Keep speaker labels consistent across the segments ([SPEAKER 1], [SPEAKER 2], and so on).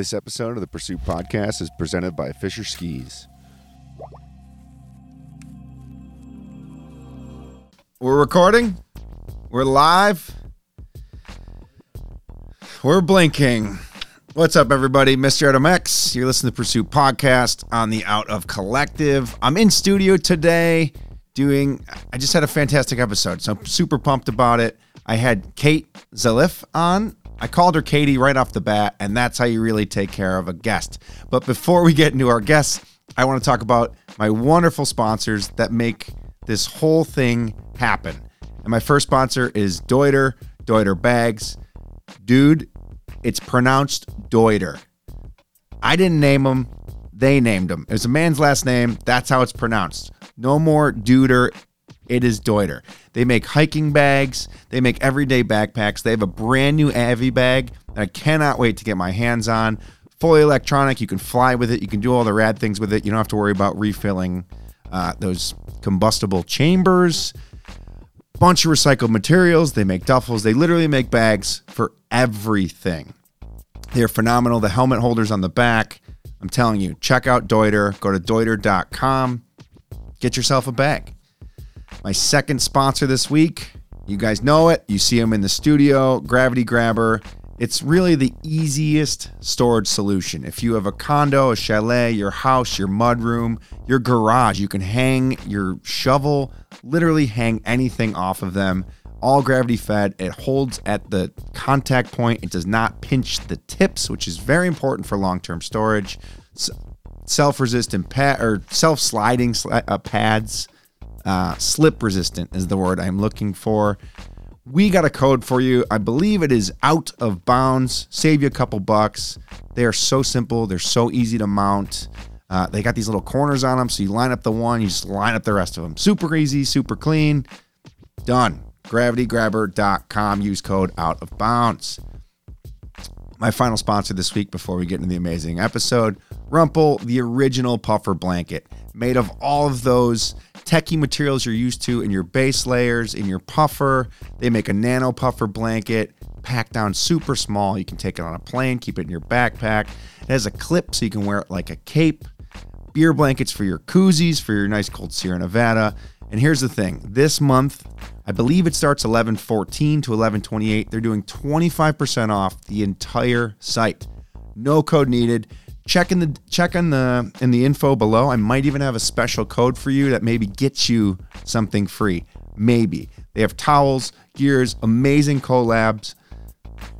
[SPEAKER 1] This episode of the Pursuit Podcast is presented by Fischer Skis.
[SPEAKER 2] We're recording. We're live. We're blinking. What's up, everybody? Mr. Adam X. You're listening to Pursuit Podcast on the Out of Collective. I'm in studio today doing, I just had a fantastic episode, so I'm super pumped about it. I had Caite Zeliff on. I called her Katie right off the bat, and that's how you really take care of a guest. But before we get into our guests, I want to talk about my wonderful sponsors that make this whole thing happen. And my first sponsor is Deuter, Deuter Bags. Dude, it's pronounced Deuter. I didn't name them, they named them. It was a man's last name. That's how it's pronounced. No more Duder. It is Deuter. They make hiking bags. They make everyday backpacks. They have a brand new Avi bag that I cannot wait to get my hands on. Fully electronic. You can fly with it. You can do all the rad things with it. You don't have to worry about refilling uh, those combustible chambers. Bunch of recycled materials. They make duffels. They literally make bags for everything. They're phenomenal. The helmet holders on the back. I'm telling you, check out Deuter. Go to Deuter.com. Get yourself a bag. My second sponsor this week, you guys know it. You see them in the studio, Gravity Grabber. It's really the easiest storage solution. If you have a condo, a chalet, your house, your mudroom, your garage, you can hang your shovel, literally hang anything off of them. All gravity fed. It holds at the contact point. It does not pinch the tips, which is very important for long term storage. Self resistant pad or self sliding sli- uh, pads. Uh, slip resistant is the word I'm looking for. We got a code for you. I believe it is out of bounds. Save you a couple bucks. They are so simple. They're so easy to mount. Uh, they got these little corners on them, so you line up the one, you just line up the rest of them. Super easy, super clean. Done. GravityGrabber.com. Use code out of bounds. My final sponsor this week before we get into the amazing episode Rumpl, the original puffer blanket, made of all of those techie materials you're used to in your base layers, in your puffer. They make a nano puffer blanket, packed down super small. You can take it on a plane, keep it in your backpack. It has a clip so you can wear it like a cape. Beer blankets for your koozies, for your nice cold Sierra Nevada. And here's the thing this month, I believe it starts 1114 to 1128. They're doing 25% off the entire site. No code needed. Check in the check on the in the info below. I might even have a special code for you that maybe gets you something free. Maybe. They have towels, gears, amazing collabs,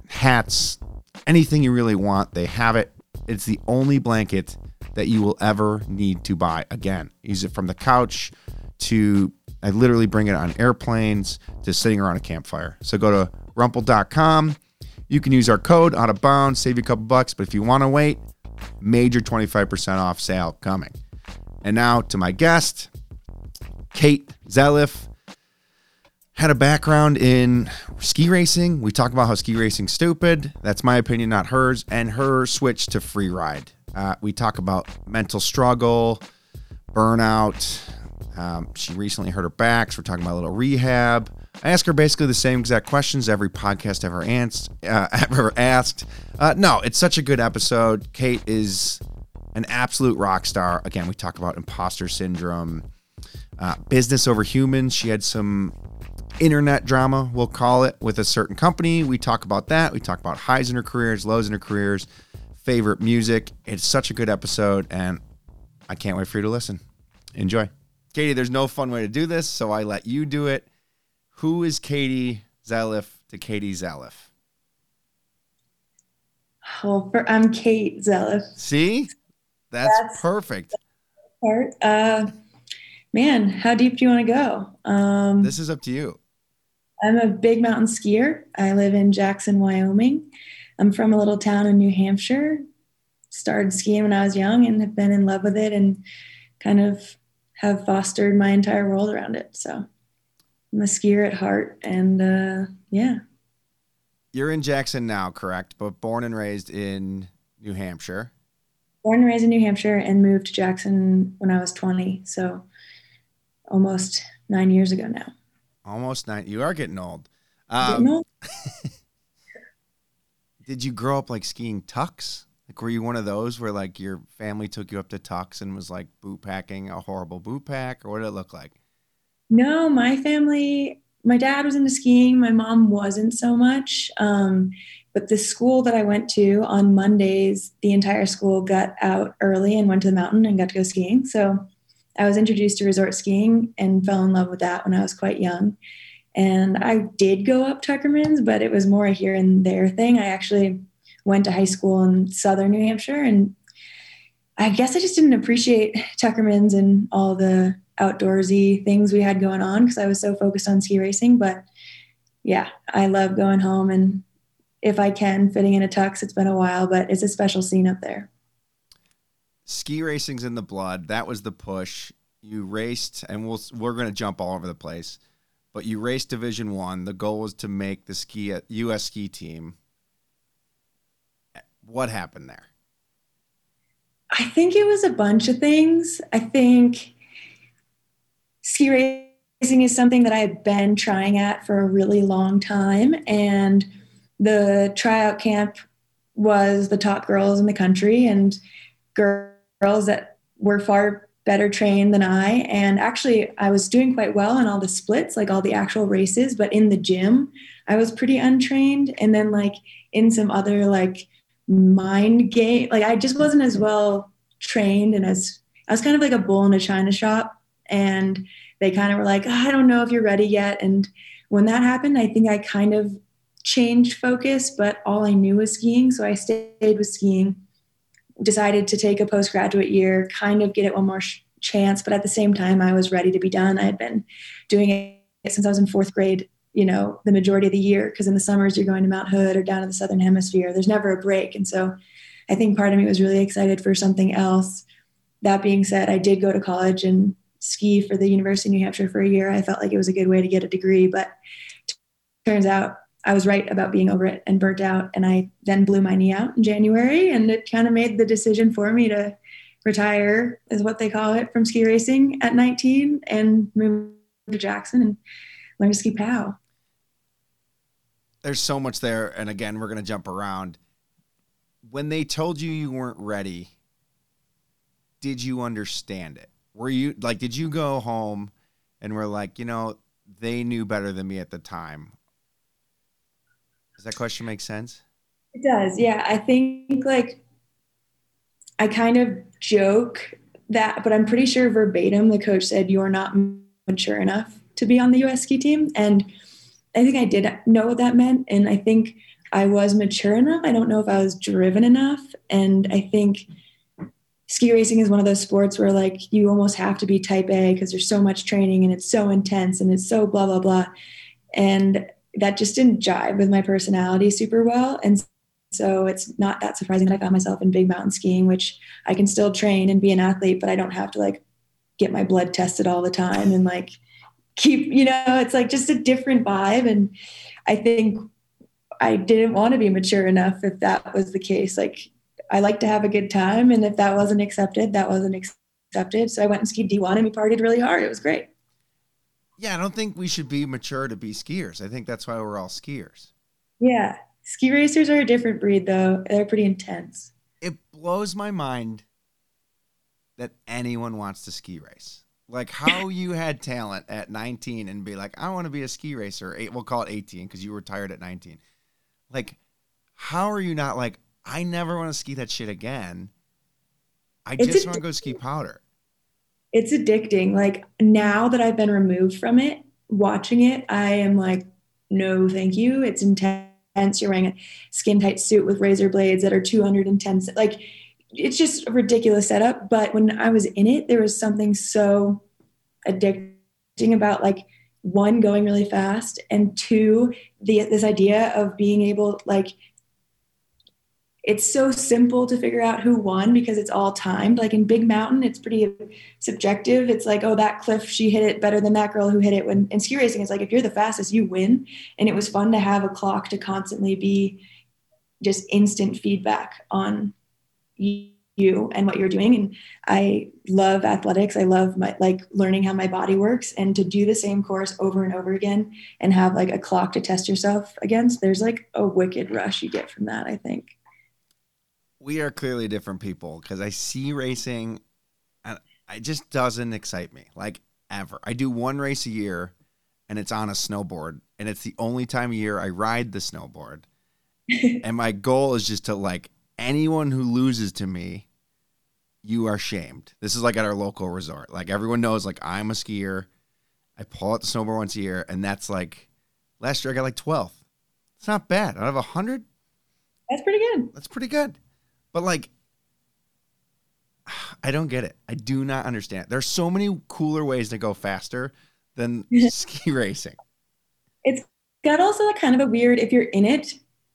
[SPEAKER 2] hats, anything you really want. They have it. It's the only blanket that you will ever need to buy again. Use it from the couch to I literally bring it on airplanes to sitting around a campfire. So go to rumpl.com. You can use our code out of bounds, save you a couple bucks. But if you want to wait, major 25% off sale coming. And now to my guest, Caite Zeliff. Had a background in ski racing. We talk about how ski racing's stupid. That's my opinion, not hers. And her switch to free ride. Uh, we talk about mental struggle, burnout, um, she recently hurt her back, so we're talking about a little rehab. I ask her basically the same exact questions every podcast ever asked. Uh, ever asked. Uh, no, it's such a good episode. Kate is an absolute rock star. Again, we talk about imposter syndrome, uh, business over humans. She had some internet drama, we'll call it, with a certain company. We talk about that. We talk about highs in her careers, lows in her careers, favorite music. It's such a good episode, and I can't wait for you to listen. Enjoy. Katie, there's no fun way to do this, so I let you do it. Who is Katie Zeliff to Katie Zeliff?
[SPEAKER 3] Oh, for, I'm Caite Zeliff.
[SPEAKER 2] See? That's,
[SPEAKER 3] That's-
[SPEAKER 2] perfect.
[SPEAKER 3] Part. Uh, man, how deep do you want to go? Um,
[SPEAKER 2] This is up to you.
[SPEAKER 3] I'm a big mountain skier. I live in Jackson, Wyoming. I'm from a little town in New Hampshire. Started skiing when I was young and have been in love with it and kind of have fostered my entire world around it. So I'm a skier at heart. And uh, yeah,
[SPEAKER 2] You're in Jackson now, correct? But born and raised in New Hampshire.
[SPEAKER 3] born and raised in New Hampshire and moved to Jackson when I was 20. So almost nine years ago now.
[SPEAKER 2] Almost nine. You are getting old.
[SPEAKER 3] Getting
[SPEAKER 2] Um,
[SPEAKER 3] old?
[SPEAKER 2] did you grow up like skiing Tucks? Like, were you one of those where like your family took you up to Tucks and was like boot packing a horrible boot pack, or what did it look like?
[SPEAKER 3] No, my family, my dad was into skiing. My mom wasn't so much. Um, but the school that I went to on Mondays, the entire school got out early and went to the mountain and got to go skiing. So I was introduced to resort skiing and fell in love with that when I was quite young. And I did go up Tuckerman's, but it was more a here and there thing. I actually went to high school in southern New Hampshire and I guess I just didn't appreciate Tuckerman's and all the outdoorsy things we had going on because I was so focused on ski racing. But yeah, I love going home and if I can, fitting in a Tucks. It's been a while, but it's a special scene up there.
[SPEAKER 2] Ski racing's in the blood. That was the push. You raced, and we'll we're going to jump all over the place, but you raced Division One. The goal was to make the ski U.S. ski team. What happened there?
[SPEAKER 3] I think it was a bunch of things. I think ski racing is something that I had been trying at for a really long time, and the tryout camp was the top girls in the country and girls that were far better trained than I. And actually, I was doing quite well in all the splits, like all the actual races, but in the gym, I was pretty untrained. And then, like, in some other, like, mind game, like, I just wasn't as well trained and as I was kind of like a bull in a china shop. And they kind of were like, oh, I don't know if you're ready yet. And when that happened, I think I kind of changed focus, but all I knew was skiing. So I stayed with skiing, decided to take a postgraduate year, kind of get it one more sh- chance. But at the same time, I was ready to be done. I had been doing it since I was in fourth grade, you know, the majority of the year, because in the summers you're going to Mount Hood or down to the Southern Hemisphere. There's never a break. And so I think part of me was really excited for something else. That being said, I did go to college and ski for the University of New Hampshire for a year. I felt like it was a good way to get a degree, but turns out I was right about being over it and burnt out. And I then blew my knee out in January, and it kind of made the decision for me to retire, is what they call it, from ski racing at 19 and move to Jackson and learn to ski POW.
[SPEAKER 2] There's so much there. And again, we're going to jump around. When they told you you weren't ready, did you understand it? Were you like, did you go home and were like, you know, they knew better than me at the time? Does that question make sense?
[SPEAKER 3] It does. Yeah. I think like I kind of joke that, but I'm pretty sure verbatim the coach said, You're not mature enough to be on the US ski team. And I think I did know what that meant. And I think I was mature enough. I don't know if I was driven enough. And I think ski racing is one of those sports where like you almost have to be type A because there's so much training and it's so intense and it's so blah, blah, blah. And that just didn't jive with my personality super well. And so it's not that surprising that I found myself in big mountain skiing, which I can still train and be an athlete, but I don't have to like get my blood tested all the time and like keep, you know, it's like just a different vibe. And I think I didn't want to be mature enough if that was the case. Like I like to have a good time. And if that wasn't accepted, that wasn't accepted. So I went and skied D1 and we partied really hard. It was great.
[SPEAKER 2] Yeah, I don't think we should be mature to be skiers. I think that's why we're all skiers.
[SPEAKER 3] Yeah. Ski racers are a different breed, though. They're pretty intense.
[SPEAKER 2] It blows my mind that anyone wants to ski race. Like how you had talent at 19 and be like, I want to be a ski racer. Eight, we'll call it 18 because you retired at 19. Like, how are you not like, I never want to ski that shit again? I it's just want to go ski powder
[SPEAKER 3] it's addicting. Like now that I've been removed from it, watching it, I am like, no, thank you. It's intense. You're wearing a skin tight suit with razor blades that are 210. Like it's just a ridiculous setup. But when I was in it, there was something so addicting about like one going really fast and two the this idea of being able like it's so simple to figure out who won because it's all timed. Like in Big Mountain, it's pretty subjective. It's like, oh, that cliff, she hit it better than that girl who hit it. When in ski racing, it's like if you're the fastest, you win. And it was fun to have a clock to constantly be just instant feedback on you and what you're doing. And I love athletics. I love my like learning how my body works. And to do the same course over and over again and have like a clock to test yourself against, there's like a wicked rush you get from that, I think
[SPEAKER 2] we are clearly different people because I see racing and it just doesn't excite me like ever. I do one race a year and it's on a snowboard and it's the only time of year I ride the snowboard. and my goal is just to like anyone who loses to me, you are shamed. This is like at our local resort. Like everyone knows like I'm a skier. I pull out the snowboard once a year and that's like last year I got like 12th. It's not bad. Out of 100,
[SPEAKER 3] That's pretty good.
[SPEAKER 2] that's pretty good. But like, I don't get it. I do not understand. There's so many cooler ways to go faster than ski racing.
[SPEAKER 3] It's got also a kind of a weird, if you're in it,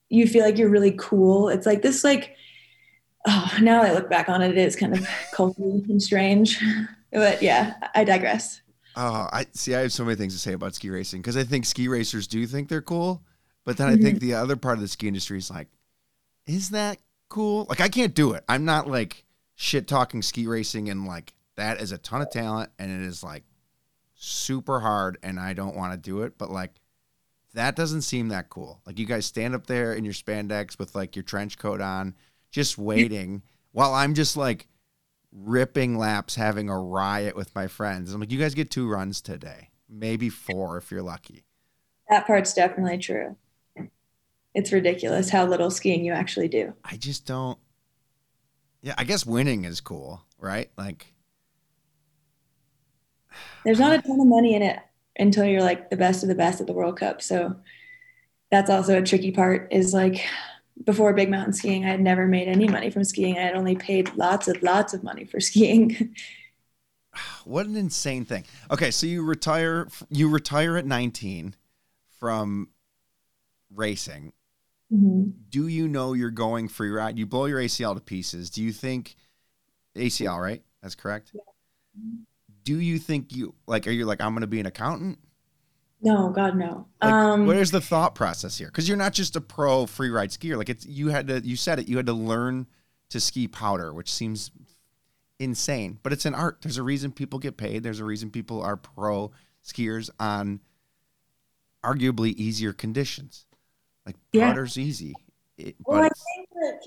[SPEAKER 3] you feel like you're really cool. It's like this, like, oh, now I look back on it, it is kind of culty and strange. But yeah, I digress.
[SPEAKER 2] Oh, I see. I have so many things to say about ski racing because I think ski racers do think they're cool, but then I think mm-hmm. the other part of the ski industry is like, is that cool? Like, I can't do it. I'm not like shit talking ski racing and like that is a ton of talent and it is like super hard and I don't want to do it, but like that doesn't seem that cool. Like you guys stand up there in your spandex with like your trench coat on, just waiting while I'm just like ripping laps, having a riot with my friends. I'm like, you guys get two runs today, maybe four if you're lucky.
[SPEAKER 3] That part's definitely true. It's ridiculous how little skiing you actually do.
[SPEAKER 2] I just don't. Yeah, I guess winning is cool, right? Like,
[SPEAKER 3] There's not a ton of money in it until you're like the best of the best at the World Cup. So that's also a tricky part is like before big mountain skiing, I had never made any money from skiing. I had only paid lots of lots of money for skiing.
[SPEAKER 2] what an insane thing. Okay, so you retire. You retire at 19 from racing.
[SPEAKER 3] Mhm.
[SPEAKER 2] Do you know you're going free ride? You blow your ACL to pieces. Do you think ACL? Right, that's correct. Do you think you like? Are you like I'm going to be an accountant?
[SPEAKER 3] No, God, no.
[SPEAKER 2] Like,
[SPEAKER 3] um,
[SPEAKER 2] where's the thought process here? Because you're not just a pro free ride skier. Like it's you had to. You said it. You had to learn to ski powder, which seems insane, but it's an art. There's a reason people get paid. There's a reason people are pro skiers on arguably easier conditions. Like
[SPEAKER 3] Yeah.
[SPEAKER 2] easy, it,
[SPEAKER 3] well,
[SPEAKER 2] but
[SPEAKER 3] I think like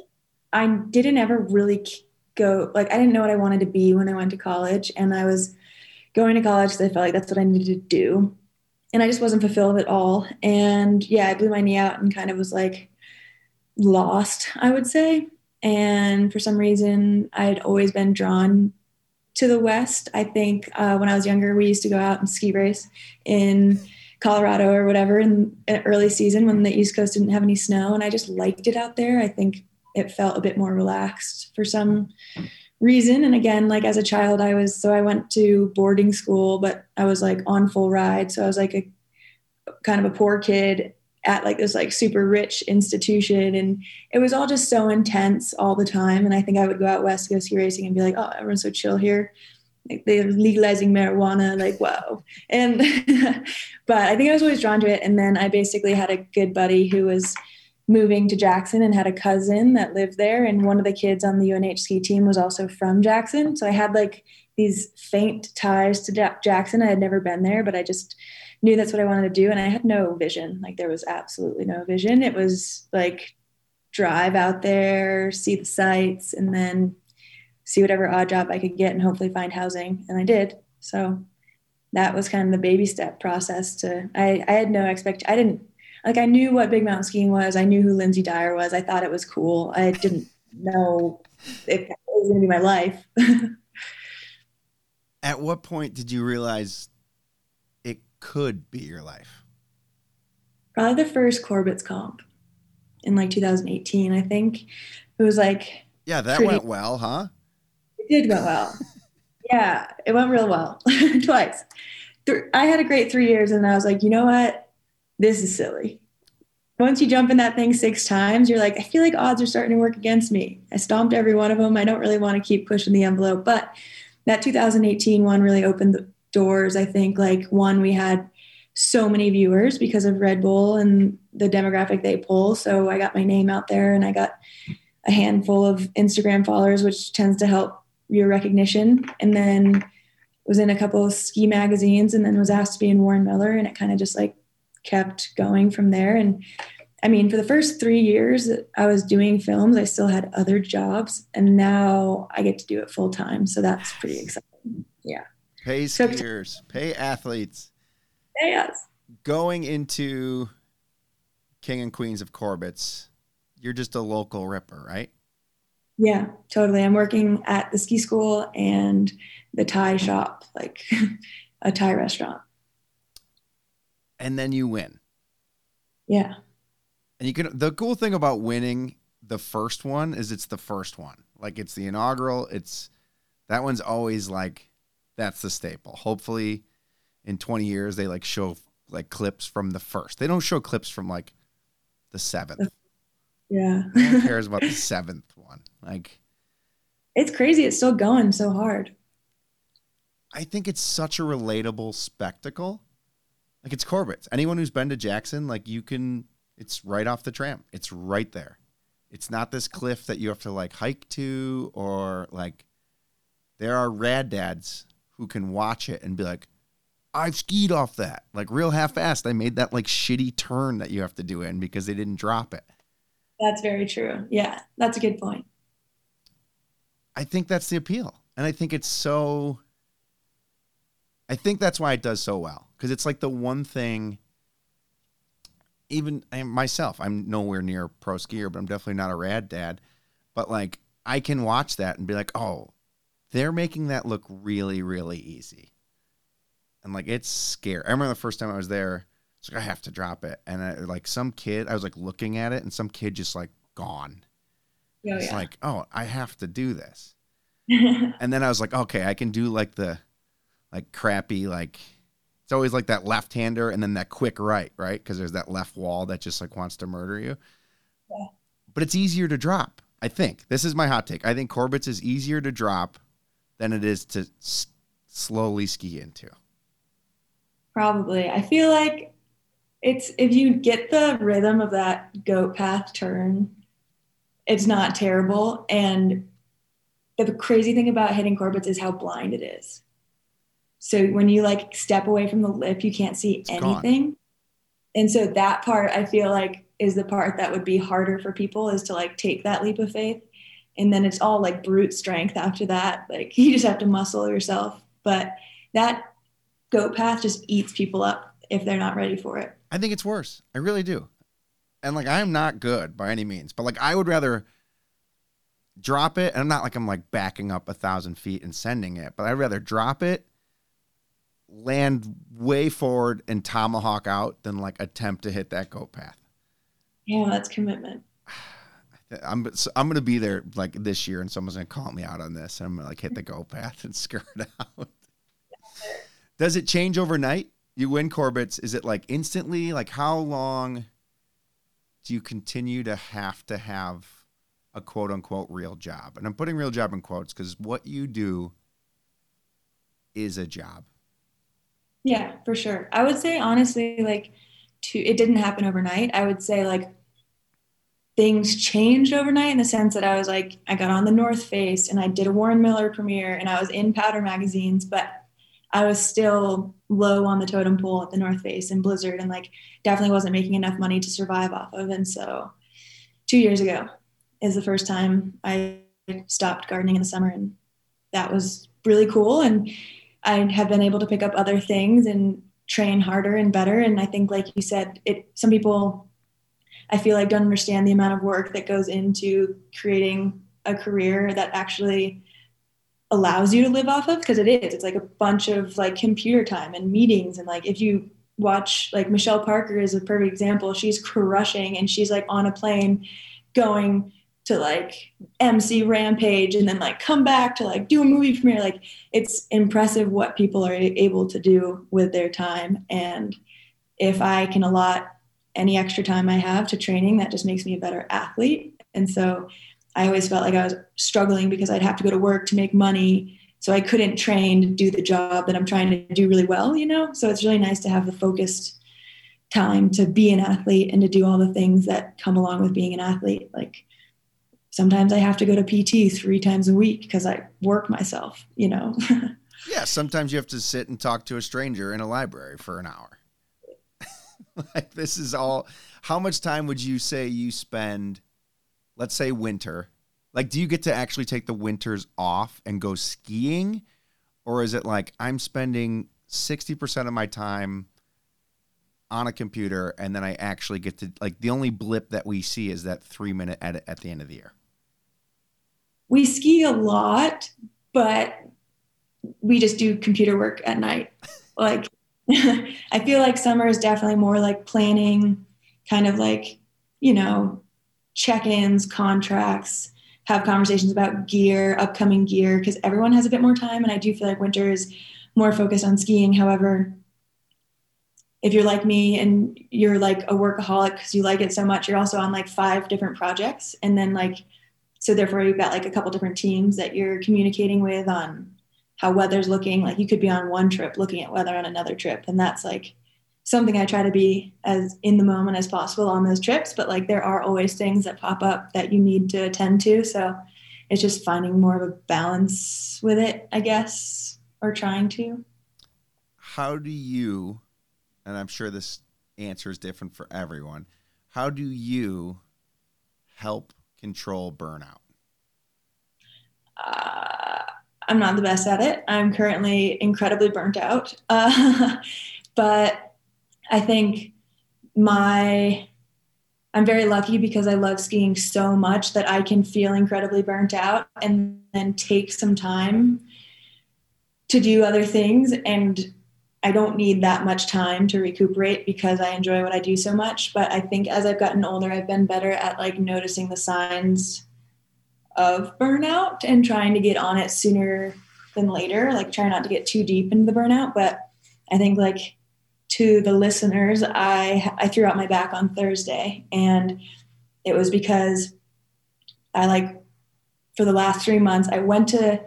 [SPEAKER 3] I didn't ever really go like I didn't know what I wanted to be when I went to college, and I was going to college because I felt like that's what I needed to do, and I just wasn't fulfilled at all. And yeah, I blew my knee out and kind of was like lost, I would say. And for some reason, I had always been drawn to the West. I think uh, when I was younger, we used to go out and ski race in Colorado or whatever in early season when the East Coast didn't have any snow, and I just liked it out there. I think it felt a bit more relaxed for some reason. And again, like as a child, I was so I went to boarding school, but I was like on full ride, so I was like a kind of a poor kid at like this like super rich institution and it was all just so intense all the time and i think i would go out west go ski racing and be like oh everyone's so chill here like they're legalizing marijuana like wow. And but i think i was always drawn to it. And then i basically had a good buddy who was moving to jackson and had a cousin that lived there. And one of the kids on the unh ski team was also from jackson. So i had like these faint ties to Ja- jackson. I had never been there but i just knew that's what i wanted to do. And i had no vision. Like there was absolutely no vision. It was like drive out there see the sights and then see whatever odd job I could get and hopefully find housing. And I did. So that was kind of the baby step process to, I, I had no expect, I didn't, like I knew what big mountain skiing was. I knew who Lynsey Dyer was. I thought it was cool. I didn't know if it was going to be my life.
[SPEAKER 2] at what point did you realize it could be your life?
[SPEAKER 3] Probably the first Corbet's comp in like 2018, I think. It was like,
[SPEAKER 2] Yeah, that
[SPEAKER 3] Pretty-
[SPEAKER 2] went well, huh?
[SPEAKER 3] Did go well. yeah, it went real well twice. I had a great three years, and I was like, you know what? This is silly. Once you jump in that thing six times, you're like, I feel like odds are starting to work against me. I stomped every one of them. I don't really want to keep pushing the envelope, but that 2018 one really opened the doors. I think, like, one, we had so many viewers because of Red Bull and the demographic they pull. So I got my name out there and I got a handful of Instagram followers, which tends to help your recognition. And then was in a couple of ski magazines and then was asked to be in Warren Miller. And it kind of just like kept going from there. And I mean, for the first three years I was doing films, I still had other jobs, and now I get to do it full time. So that's pretty exciting. Yeah.
[SPEAKER 2] Pay skiers, pay athletes.
[SPEAKER 3] Yes.
[SPEAKER 2] Going into King and Queens of Corbet's, you're just a local ripper, right?
[SPEAKER 3] Yeah, totally. I'm working at the ski school and the Thai shop, like a Thai restaurant.
[SPEAKER 2] And then you win.
[SPEAKER 3] Yeah.
[SPEAKER 2] And you can the cool thing about winning the first one is it's the first one. Like it's the inaugural. It's that one's always like that's the staple. Hopefully in 20 years they like show like clips from the first. They don't show clips from like the seventh.
[SPEAKER 3] Yeah.
[SPEAKER 2] no one cares about the seventh one. Like
[SPEAKER 3] it's crazy. It's still going so hard.
[SPEAKER 2] I think it's such a relatable spectacle. Like it's Corbet's. Anyone who's been to Jackson, like you can it's right off the tram. It's right there. It's not this cliff that you have to like hike to or like there are rad dads who can watch it and be like, I've skied off that. Like real half fast. I made that like shitty turn that you have to do in because they didn't drop it.
[SPEAKER 3] That's very true. Yeah, that's a good point.
[SPEAKER 2] I think that's the appeal. And I think it's so I think that's why it does so well because it's like the one thing even myself, I'm nowhere near a pro skier, but I'm definitely not a rad dad. But like, I can watch that and be like, oh, they're making that look really, really easy. And like, it's scary. I remember the first time I was there, it's like, I have to drop it. And I, like, some kid, I was like looking at it, and some kid just like gone. Oh, it's yeah. like, oh, I have to do this. and then I was like, okay, I can do like the, like crappy, like, it's always like that left hander and then that quick right, right? Because there's that left wall that just like wants to murder you. Yeah. But it's easier to drop. I think this is my hot take. I think Corbet's is easier to drop than it is to s- slowly ski into.
[SPEAKER 3] Probably. I feel like it's if you get the rhythm of that goat path turn, it's not terrible. And the crazy thing about hitting Corbet's is how blind it is. So when you like step away from the lip, you can't see it's anything. Gone. And so that part I feel like is the part that would be harder for people is to like take that leap of faith. And then it's all like brute strength after that. Like you just have to muscle yourself. But that goat path just eats people up if they're not ready for it.
[SPEAKER 2] I think it's worse. I really do. And like I'm not good by any means, but like I would rather drop it. And I'm not like I'm like backing up a thousand feet and sending it, but I'd rather drop it land way forward and tomahawk out than like attempt to hit that goat path.
[SPEAKER 3] Yeah, that's commitment.
[SPEAKER 2] I'm I'm gonna be there like this year, and someone's gonna call me out on this. And I'm gonna like hit the goat path and skirt out. Does it change overnight? You win Corbet's. Is it like instantly? Like how long do you continue to have to have a quote unquote real job? And I'm putting real job in quotes because what you do is a job.
[SPEAKER 3] Yeah, for sure. I would say honestly, like, to it didn't happen overnight. I would say like things changed overnight in the sense that I was like, I got on the North Face and I did a Warren Miller premiere and I was in powder magazines, but I was still low on the totem pole at the North Face and Blizzard and like definitely wasn't making enough money to survive off of. And so two years ago is the first time I stopped gardening in the summer and that was really cool. And I have been able to pick up other things and train harder and better. And I think, like you said, it some people I feel like don't understand the amount of work that goes into creating a career that actually allows you to live off of because it is. It's like a bunch of like computer time and meetings and like if you watch like Michelle Parker is a perfect example. She's crushing and she's like on a plane going to like MC Rampage and then like come back to like do a movie premiere. Like it's impressive what people are able to do with their time. And if I can allot any extra time I have to training, that just makes me a better athlete. And so I always felt like I was struggling because I'd have to go to work to make money. So I couldn't train to do the job that I'm trying to do really well, you know? So it's really nice to have the focused time to be an athlete and to do all the things that come along with being an athlete. Like sometimes I have to go to PT three times a week because I work myself, you know.
[SPEAKER 2] yeah, sometimes you have to sit and talk to a stranger in a library for an hour. like this is all how much time would you say you spend let's say winter like do you get to actually take the winters off and go skiing? Or is it like i'm spending 60% of my time on a computer and then i actually get to like the only blip that we see is that three minute edit at the end of the year?
[SPEAKER 3] We ski a lot but we just do computer work at night. Like I feel like summer is definitely more like planning, kind of like, you know, check ins, contracts, have conversations about gear, upcoming gear, because everyone has a bit more time. And I do feel like winter is more focused on skiing. However, if you're like me and you're like a workaholic because you like it so much, you're also on like five different projects. And then, like, so therefore, you've got like a couple different teams that you're communicating with on how weather's looking. Like you could be on one trip looking at weather on another trip. And that's like something I try to be as in the moment as possible on those trips. But like there are always things that pop up that you need to attend to. So it's just finding more of a balance with it, I guess, or trying to.
[SPEAKER 2] How do you, and I'm sure this answer is different for everyone, how do you help control burnout?
[SPEAKER 3] Uh, I'm not the best at it. I'm currently incredibly burnt out. Uh, but I think my I'm very lucky because I love skiing so much that I can feel incredibly burnt out and then take some time to do other things and I don't need that much time to recuperate because I enjoy what I do so much, but I think as I've gotten older I've been better at like noticing the signs of burnout and trying to get on it sooner than later, like try not to get too deep into the burnout. But I think like to the listeners, I I threw out my back on Thursday and it was because I like for the last three months I went to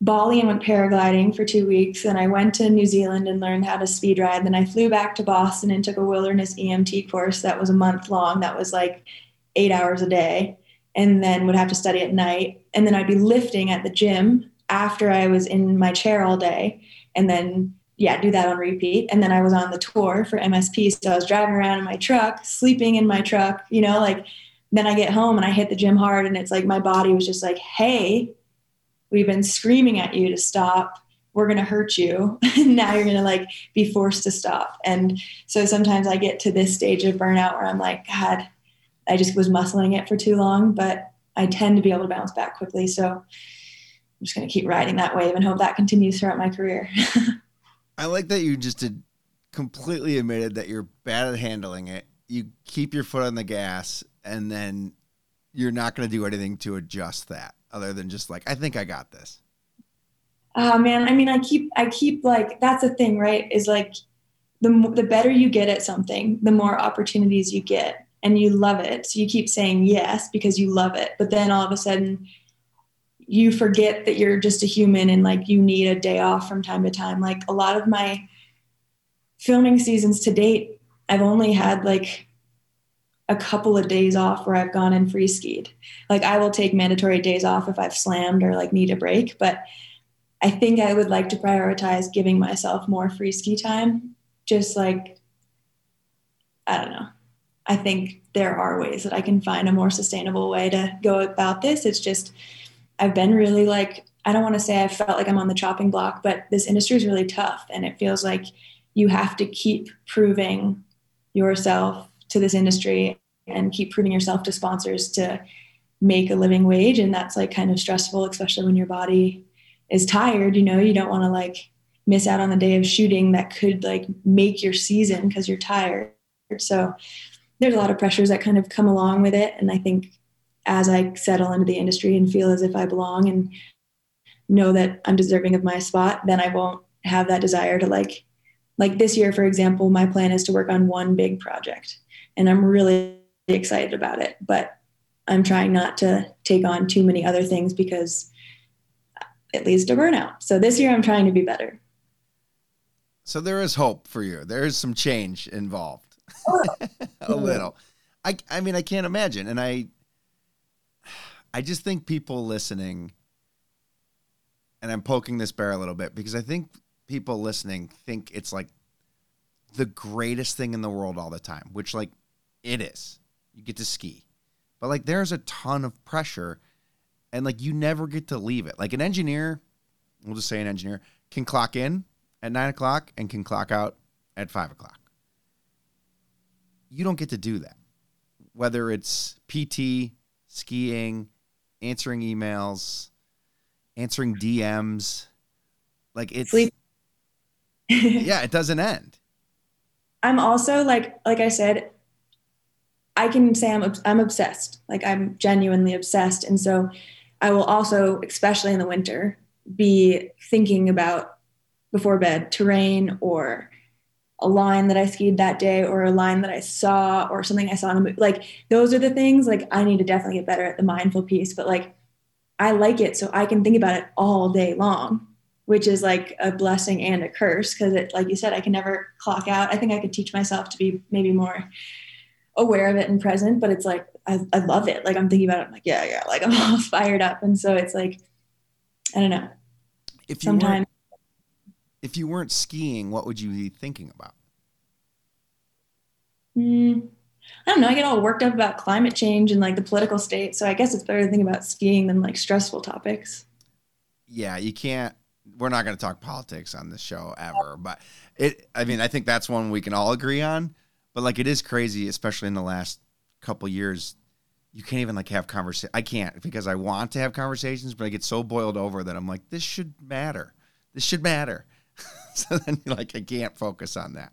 [SPEAKER 3] Bali and went paragliding for two weeks. And I went to New Zealand and learned how to speed ride. Then I flew back to Boston and took a wilderness EMT course that was a month long. That was like eight hours a day and then would have to study at night. And then I'd be lifting at the gym after I was in my chair all day. And then, yeah, do that on repeat. And then I was on the tour for MSP. So I was driving around in my truck, sleeping in my truck, you know, like then I get home and I hit the gym hard. And it's like my body was just like, hey, we've been screaming at you to stop. We're going to hurt you. now you're going to like be forced to stop. And so sometimes I get to this stage of burnout where I'm like, God, I just was muscling it for too long, but I tend to be able to bounce back quickly. So I'm just going to keep riding that wave and hope that continues throughout my career.
[SPEAKER 2] I like that you just did completely admitted that you're bad at handling it. You keep your foot on the gas and then you're not going to do anything to adjust that other than just like, I think I got this.
[SPEAKER 3] Oh man. I mean, I keep, I keep like, that's the thing, right? Is like the, the better you get at something, the more opportunities you get and you love it. So you keep saying yes because you love it. But then all of a sudden, you forget that you're just a human and like you need a day off from time to time. Like a lot of my filming seasons to date, I've only had like a couple of days off where I've gone and free skied. Like I will take mandatory days off if I've slammed or like need a break, but I think I would like to prioritize giving myself more free ski time. Just like I don't know. I think there are ways that I can find a more sustainable way to go about this. It's just, I've been really like, I don't want to say I felt like I'm on the chopping block, but this industry is really tough. And it feels like you have to keep proving yourself to this industry and keep proving yourself to sponsors to make a living wage. And that's like kind of stressful, especially when your body is tired. You know, you don't want to like miss out on the day of shooting that could like make your season because you're tired. So there's a lot of pressures that kind of come along with it. And I think as I settle into the industry and feel as if I belong and know that I'm deserving of my spot, then I won't have that desire to like, like this year, for example, my plan is to work on one big project and I'm really excited about it, but I'm trying not to take on too many other things because it leads to burnout. So this year I'm trying to be better.
[SPEAKER 2] So there is hope for you. There is some change involved. Oh. a little. I I mean I can't imagine and I I just think people listening and I'm poking this bear a little bit because I think people listening think it's like the greatest thing in the world all the time, which like it is. You get to ski. But like there's a ton of pressure and like you never get to leave it. Like an engineer, we'll just say an engineer, can clock in at nine o'clock and can clock out at five o'clock. You don't get to do that. Whether it's PT, skiing, answering emails, answering DMs, like it's
[SPEAKER 3] Sleep.
[SPEAKER 2] yeah, it doesn't end.
[SPEAKER 3] I'm also like like I said, I can say I'm I'm obsessed. Like I'm genuinely obsessed, and so I will also, especially in the winter, be thinking about before bed terrain or a line that I skied that day or a line that I saw or something I saw in a movie. Like those are the things like I need to definitely get better at the mindful piece, but like I like it so I can think about it all day long, which is like a blessing and a curse because it like you said I can never clock out. I think I could teach myself to be maybe more aware of it and present, but it's like I, I love it. Like I'm thinking about it, I'm like, yeah, yeah, like I'm all fired up. And so it's like I don't know.
[SPEAKER 2] If you
[SPEAKER 3] Sometimes
[SPEAKER 2] if you weren't skiing, what would you be thinking about?
[SPEAKER 3] Mm, I don't know. I get all worked up about climate change and like the political state. So I guess it's better to think about skiing than like stressful topics.
[SPEAKER 2] Yeah, you can't we're not going to talk politics on this show ever, but it I mean, I think that's one we can all agree on, but like it is crazy especially in the last couple years you can't even like have conversation. I can't because I want to have conversations, but I get so boiled over that I'm like, this should matter. This should matter. so then, like, I can't focus on that.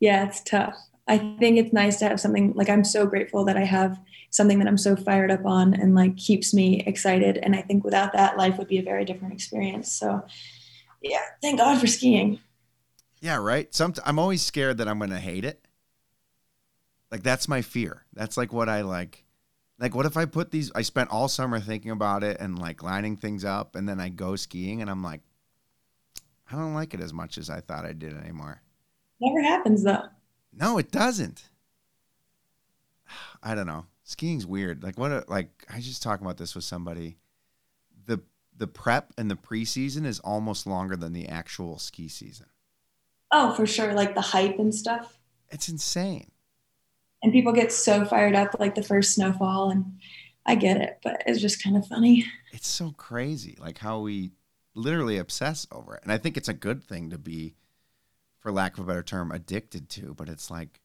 [SPEAKER 3] Yeah, it's tough. I think it's nice to have something like I'm so grateful that I have something that I'm so fired up on and like keeps me excited. And I think without that, life would be a very different experience. So, yeah, thank God for skiing.
[SPEAKER 2] Yeah, right. Some I'm always scared that I'm going to hate it. Like that's my fear. That's like what I like. Like what if I put these I spent all summer thinking about it and like lining things up and then I go skiing and I'm like I don't like it as much as I thought I did anymore.
[SPEAKER 3] Never happens though.
[SPEAKER 2] No, it doesn't. I don't know. Skiing's weird. Like what? A, like I was just talking about this with somebody. The the prep and the preseason is almost longer than the actual ski season.
[SPEAKER 3] Oh, for sure. Like the hype and stuff.
[SPEAKER 2] It's insane.
[SPEAKER 3] And people get so fired up like the first snowfall. And I get it, but it's just kind of funny.
[SPEAKER 2] It's so crazy, like how we literally obsess over it. And I think it's a good thing to be, for lack of a better term, addicted to. But it's like,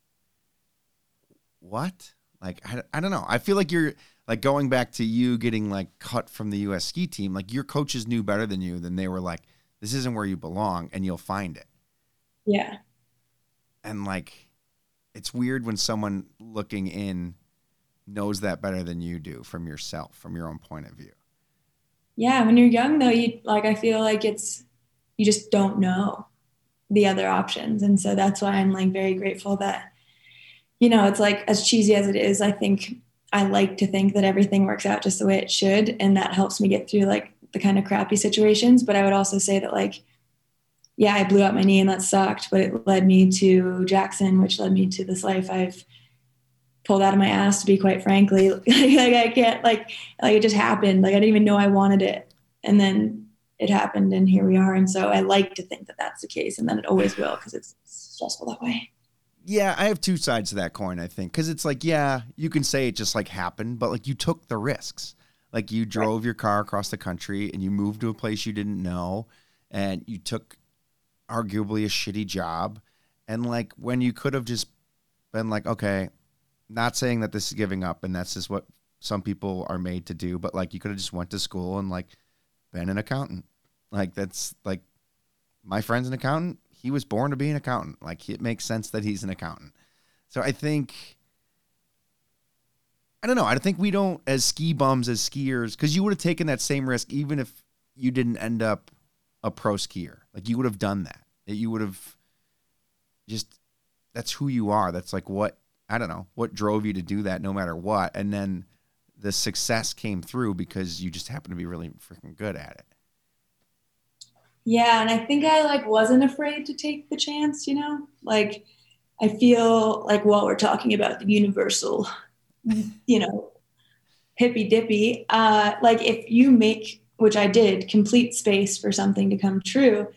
[SPEAKER 2] what? Like I, I don't know. I feel like you're like going back to you getting like cut from the U.S. ski team. Like your coaches knew better than you. Then they were like, this isn't where you belong, and you'll find it.
[SPEAKER 3] Yeah.
[SPEAKER 2] And like, it's weird when someone looking in knows that better than you do from yourself, from your own point of view.
[SPEAKER 3] Yeah. When you're young though, you like, I feel like it's, you just don't know the other options. And so that's why I'm like very grateful that, you know, it's like as cheesy as it is, I think I like to think that everything works out just the way it should. And that helps me get through like the kind of crappy situations. But I would also say that like, yeah, I blew out my knee and that sucked, but it led me to Jackson, which led me to this life I've pulled out of my ass to be quite frankly. like I can't like like it just happened. Like I didn't even know I wanted it. And then it happened and here we are. And so I like to think that that's the case and then it always will because it's stressful that way.
[SPEAKER 2] Yeah, I have two sides to that coin, I think. Cuz it's like, yeah, you can say it just like happened, but like you took the risks. Like you drove right. your car across the country and you moved to a place you didn't know and you took arguably a shitty job and like when you could have just been like okay not saying that this is giving up and that's just what some people are made to do but like you could have just went to school and like been an accountant like that's like my friend's an accountant he was born to be an accountant like it makes sense that he's an accountant so i think i don't know i think we don't as ski bums as skiers because you would have taken that same risk even if you didn't end up a pro skier. Like you would have done that. You would have just that's who you are. That's like what I don't know, what drove you to do that no matter what. And then the success came through because you just happened to be really freaking good at it.
[SPEAKER 3] Yeah, and I think I like wasn't afraid to take the chance, you know? Like I feel like while we're talking about the universal, you know, hippy dippy, uh, like if you make which I did, complete space for something to come true,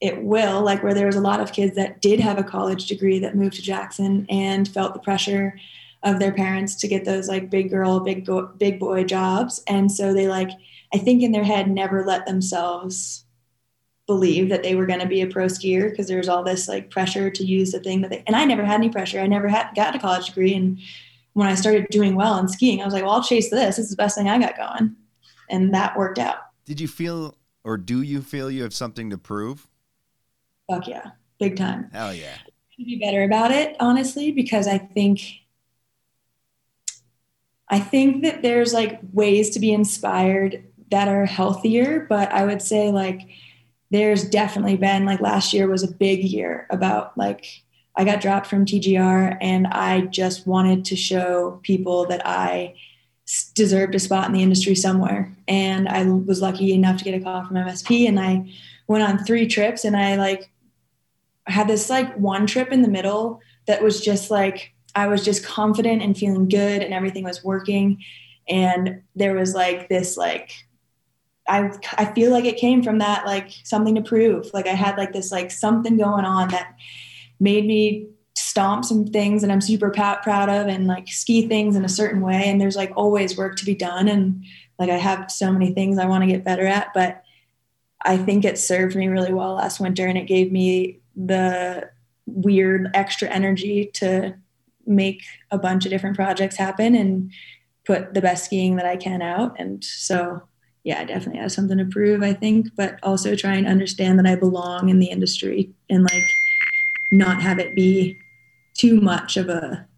[SPEAKER 3] it will, like where there was a lot of kids that did have a college degree that moved to Jackson and felt the pressure of their parents to get those like big girl, big go- big boy jobs, and so they like I think in their head never let themselves believe that they were going to be a pro skier because there's all this like pressure to use the thing that they and I never had any pressure. I never had got a college degree and when I started doing well in skiing, I was like, well, I'll chase this. This is the best thing I got going. And that worked out.
[SPEAKER 2] Did you feel or do you feel you have something to prove?
[SPEAKER 3] Fuck yeah. Big time.
[SPEAKER 2] Hell yeah.
[SPEAKER 3] To be better about it, honestly, because I think I think that there's like ways to be inspired that are healthier, but I would say like there's definitely been like last year was a big year about like I got dropped from TGR and I just wanted to show people that I deserved a spot in the industry somewhere. And I was lucky enough to get a call from MSP and I went on three trips and I like had this like one trip in the middle that was just like I was just confident and feeling good and everything was working. And there was like this like I I feel like it came from that like something to prove. Like I had like this like something going on that made me stomp some things that I'm super proud of and like ski things in a certain way. And there's like always work to be done. And like I have so many things I want to get better at, but I think it served me really well last winter and it gave me the weird extra energy to make a bunch of different projects happen and put the best skiing that I can out. And so yeah, I definitely have something to prove, I think, but also try and understand that I belong in the industry and like not have it be too much of a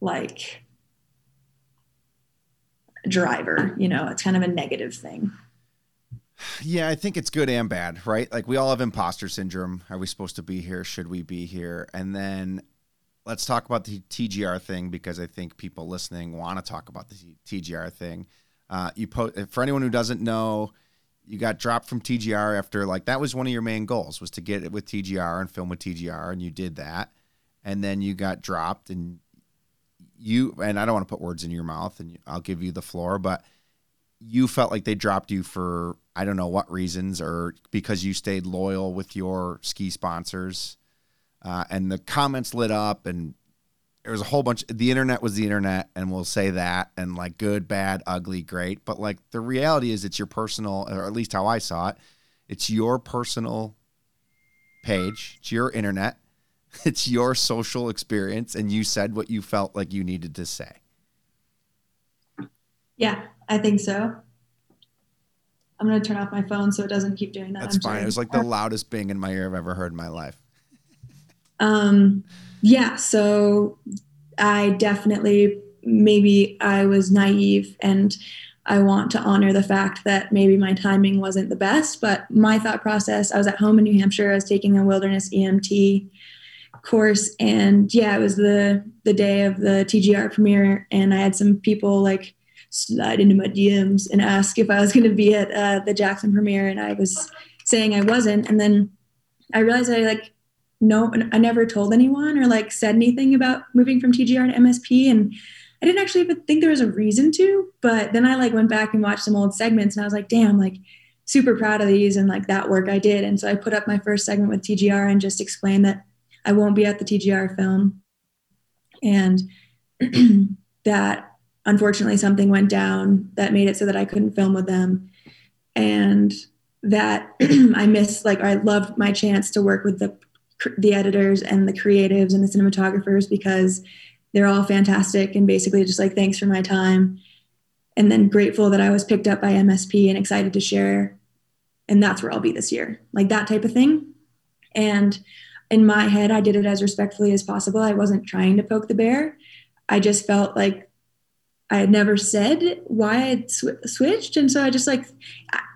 [SPEAKER 3] like driver, you know, it's kind of a negative thing.
[SPEAKER 2] Yeah, I think it's good and bad, right? Like we all have imposter syndrome. Are we supposed to be here? Should we be here? And then let's talk about the TGR thing because I think people listening want to talk about the TGR thing. Uh, you po- for anyone who doesn't know, you got dropped from TGR after like that was one of your main goals was to get it with TGR and film with TGR, and you did that, and then you got dropped, and you and I don't want to put words in your mouth, and I'll give you the floor, but you felt like they dropped you for I don't know what reasons, or because you stayed loyal with your ski sponsors, uh, and the comments lit up, and there was a whole bunch the internet was the internet and we'll say that and like good bad ugly great. But like the reality is it's your personal or at least how i saw it it's your personal page it's your internet it's your social experience and you said what you felt like you needed to say
[SPEAKER 3] yeah i think so. I'm going to turn off my phone so it doesn't keep doing that.
[SPEAKER 2] That's I'm fine. Sorry. it was like the loudest bing in my ear i've ever heard in my life.
[SPEAKER 3] Um yeah, so I definitely maybe I was naive and I want to honor the fact that maybe my timing wasn't the best, but my thought process, I was at home in New Hampshire, I was taking a wilderness EMT course and yeah, it was the the day of the TGR premiere and I had some people like slide into my DMs and ask if I was going to be at uh, the Jackson premiere and I was saying I wasn't and then I realized I like no, I never told anyone or like said anything about moving from TGR to MSP. And I didn't actually even think there was a reason to, but then I like went back and watched some old segments and I was like, damn, like super proud of these and like that work I did. And so I put up my first segment with TGR and just explained that I won't be at the TGR film and that unfortunately something went down that made it so that I couldn't film with them. And that I missed, like, I loved my chance to work with the the editors and the creatives and the cinematographers because they're all fantastic and basically just like thanks for my time. And then grateful that I was picked up by MSP and excited to share. And that's where I'll be this year like that type of thing. And in my head I did it as respectfully as possible. I wasn't trying to poke the bear. I just felt like I had never said why I'd sw- switched. And so I just like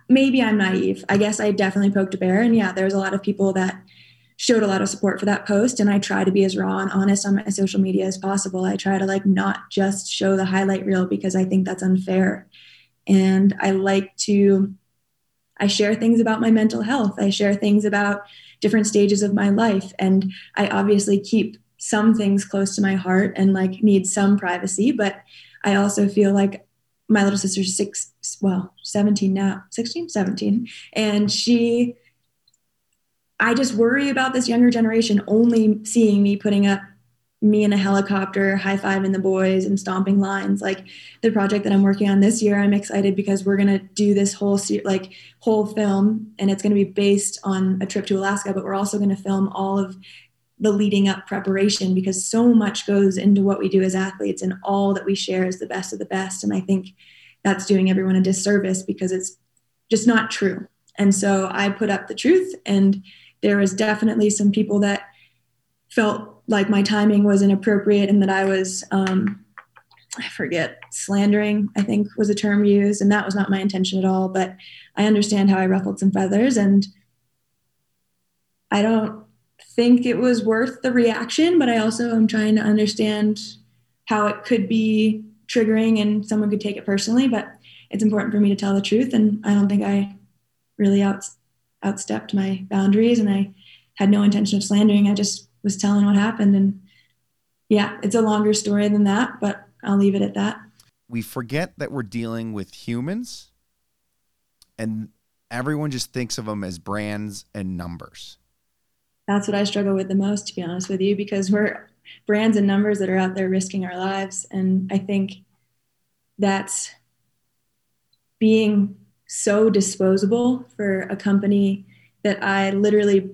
[SPEAKER 3] maybe I'm naive. I guess I definitely poked a bear. And yeah there's a lot of people that showed a lot of support for that post. And i try to be as raw and honest on my social media as possible. I try to like not just show the highlight reel because i think that's unfair. And i like to i share things about my mental health. I share things about different stages of my life. And i obviously keep some things close to my heart and like need some privacy. But i also feel like my little sister's six well 17 now 16 17 and she I just worry about this younger generation only seeing me putting up me in a helicopter, high fiving the boys and stomping lines. Like the project that I'm working on this year, I'm excited because we're gonna do this whole like whole film, and it's gonna be based on a trip to Alaska. But we're also gonna film all of the leading up preparation because so much goes into what we do as athletes, and all that we share is the best of the best. And I think that's doing everyone a disservice because it's just not true. And so I put up the truth, and there was definitely some people that felt like my timing was inappropriate and that I was, um, I forget, slandering, I think was a term used. And that was not my intention at all. But I understand how I ruffled some feathers. And I don't think it was worth the reaction, but I also am trying to understand how it could be triggering and someone could take it personally. But it's important for me to tell the truth. And I don't think I really out, outstepped my boundaries. And I had no intention of slandering. I just was telling what happened. And yeah, it's a longer story than that, but I'll leave it at that.
[SPEAKER 2] We forget that we're dealing with humans and everyone just thinks of them as brands and numbers.
[SPEAKER 3] That's what I struggle with the most, to be honest with you, because we're brands and numbers that are out there risking our lives. And I think that's being so disposable for a company that I literally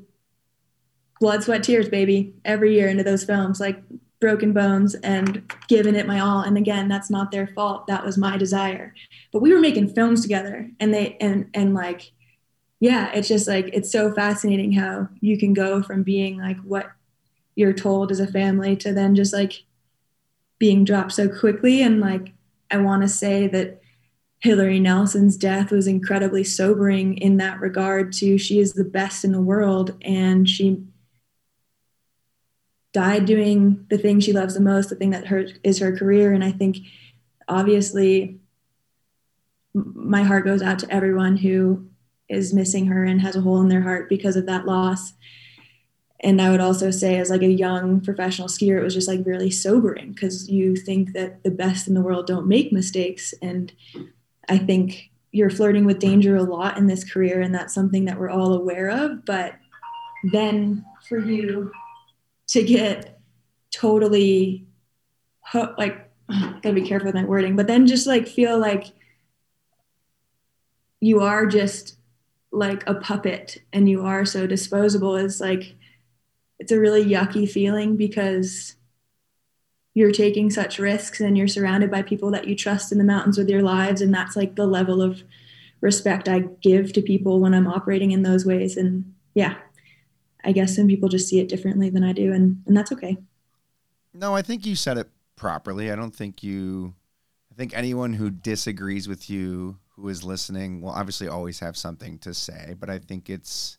[SPEAKER 3] blood, sweat, tears, baby, every year into those films, like broken bones and giving it my all. And again, that's not their fault. That was my desire. But we were making films together and they and and like yeah, it's just like it's so fascinating how you can go from being like what you're told as a family to then just like being dropped so quickly and like I want to say that Hilaree Nelson's death was incredibly sobering in that regard too. She is the best in the world and she died doing the thing she loves the most, the thing that her is her career. And I think obviously my heart goes out to everyone who is missing her and has a hole in their heart because of that loss. And I would also say, as like a young professional skier, it was just like really sobering because you think that the best in the world don't make mistakes. And I think you're flirting with danger a lot in this career, and that's something that we're all aware of. But then for you to get totally hooked, like gotta be careful with my wording but then just like feel like you are just like a puppet and you are so disposable is like it's a really yucky feeling because you're taking such risks and you're surrounded by people that you trust in the mountains with your lives and that's like the level of respect I give to people when I'm operating in those ways and yeah I guess some people just see it differently than I do, and and that's okay.
[SPEAKER 2] No, I think you said it properly. I don't think you. I think anyone who disagrees with you, who is listening, will obviously always have something to say. But I think it's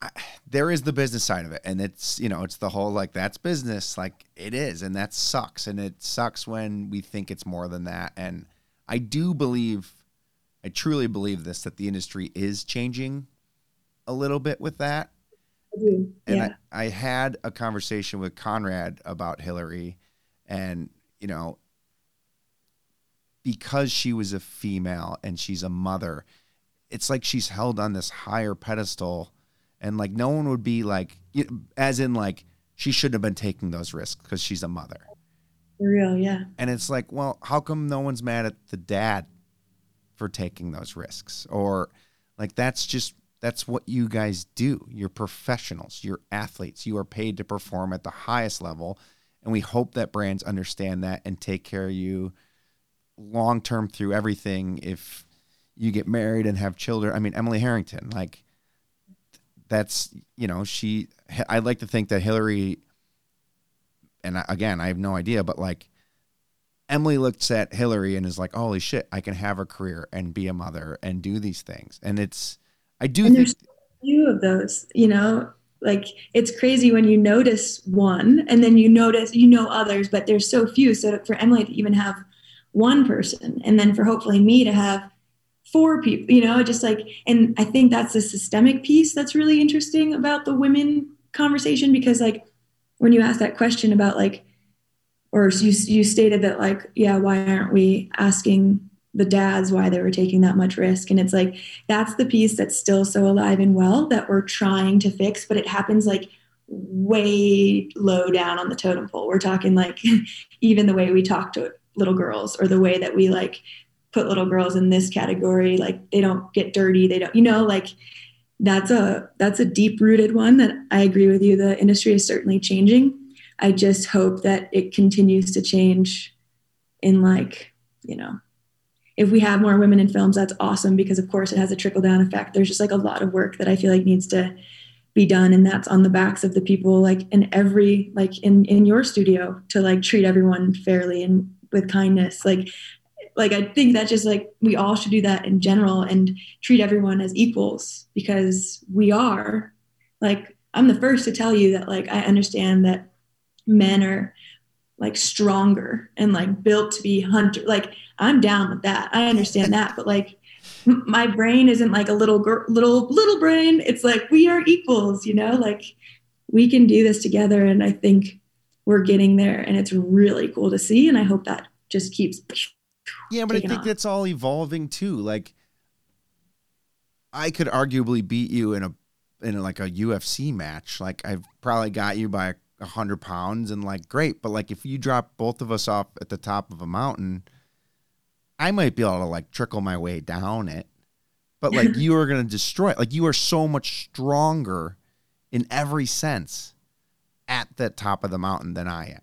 [SPEAKER 2] I, there is the business side of it, and it's you know it's the whole like that's business, like it is, and that sucks, and it sucks when we think it's more than that. And I do believe, I truly believe this that the industry is changing a little bit with that.
[SPEAKER 3] I do.
[SPEAKER 2] And
[SPEAKER 3] yeah.
[SPEAKER 2] I, I had a conversation with Conrad about Hilaree and you know, because she was a female and she's a mother, it's like she's held on this higher pedestal, and like no one would be like, as in like she shouldn't have been taking those risks because she's a mother.
[SPEAKER 3] For real, yeah.
[SPEAKER 2] And it's like, well, how come no one's mad at the dad for taking those risks? Or like that's just that's what you guys do. You're professionals, you're athletes. You are paid to perform at the highest level. And we hope that brands understand that and take care of you long term through everything. If you get married and have children, I mean, Emily Harrington, like, that's, you know, she, I'd like to think that Hilaree, and again, I have no idea, but like, Emily looks at Hilaree and is like, "Holy shit, I can have a career and be a mother and do these things." And it's I do
[SPEAKER 3] and
[SPEAKER 2] think
[SPEAKER 3] there's a few of those, you know, like it's crazy when you notice one and then you notice you know others, but there's so few. So for Emily to even have one person and then for hopefully me to have four people, you know, just like and I think that's the systemic piece that's really interesting about the women conversation because like when you ask that question about like or you you stated that like yeah why aren't we asking the dads why they were taking that much risk? And it's like that's the piece that's still so alive and well that we're trying to fix but it happens like way low down on the totem pole. We're talking like even the way we talk to little girls or the way that we like put little girls in this category like they don't get dirty they don't you know like that's a that's a deep rooted one that i agree with you the industry is certainly changing. I just hope that it continues to change in like you know if we have more women in films that's awesome because of course it has a trickle down effect. There's just like a lot of work that i feel like needs to be done and that's on the backs of the people like in every like in in your studio to like treat everyone fairly and with kindness. Like like i think that just like we all should do that in general and treat everyone as equals because we are. Like i'm the first to tell you that like i understand that men are like stronger and like built to be hunter like i'm down with that. I understand that but like my brain isn't like a little girl little little brain. It's like we are equals you know? Like we can do this together and i think we're getting there and it's really cool to see and i hope that just keeps
[SPEAKER 2] yeah but i think
[SPEAKER 3] off.
[SPEAKER 2] that's all evolving too. Like i could arguably beat you in a in like a ufc match. Like i've probably got you by a hundred pounds and like great. But like if you drop both of us off at the top of a mountain i might be able to like trickle my way down it. But like you are going to destroy it. Like you are so much stronger in every sense the top of the mountain than i am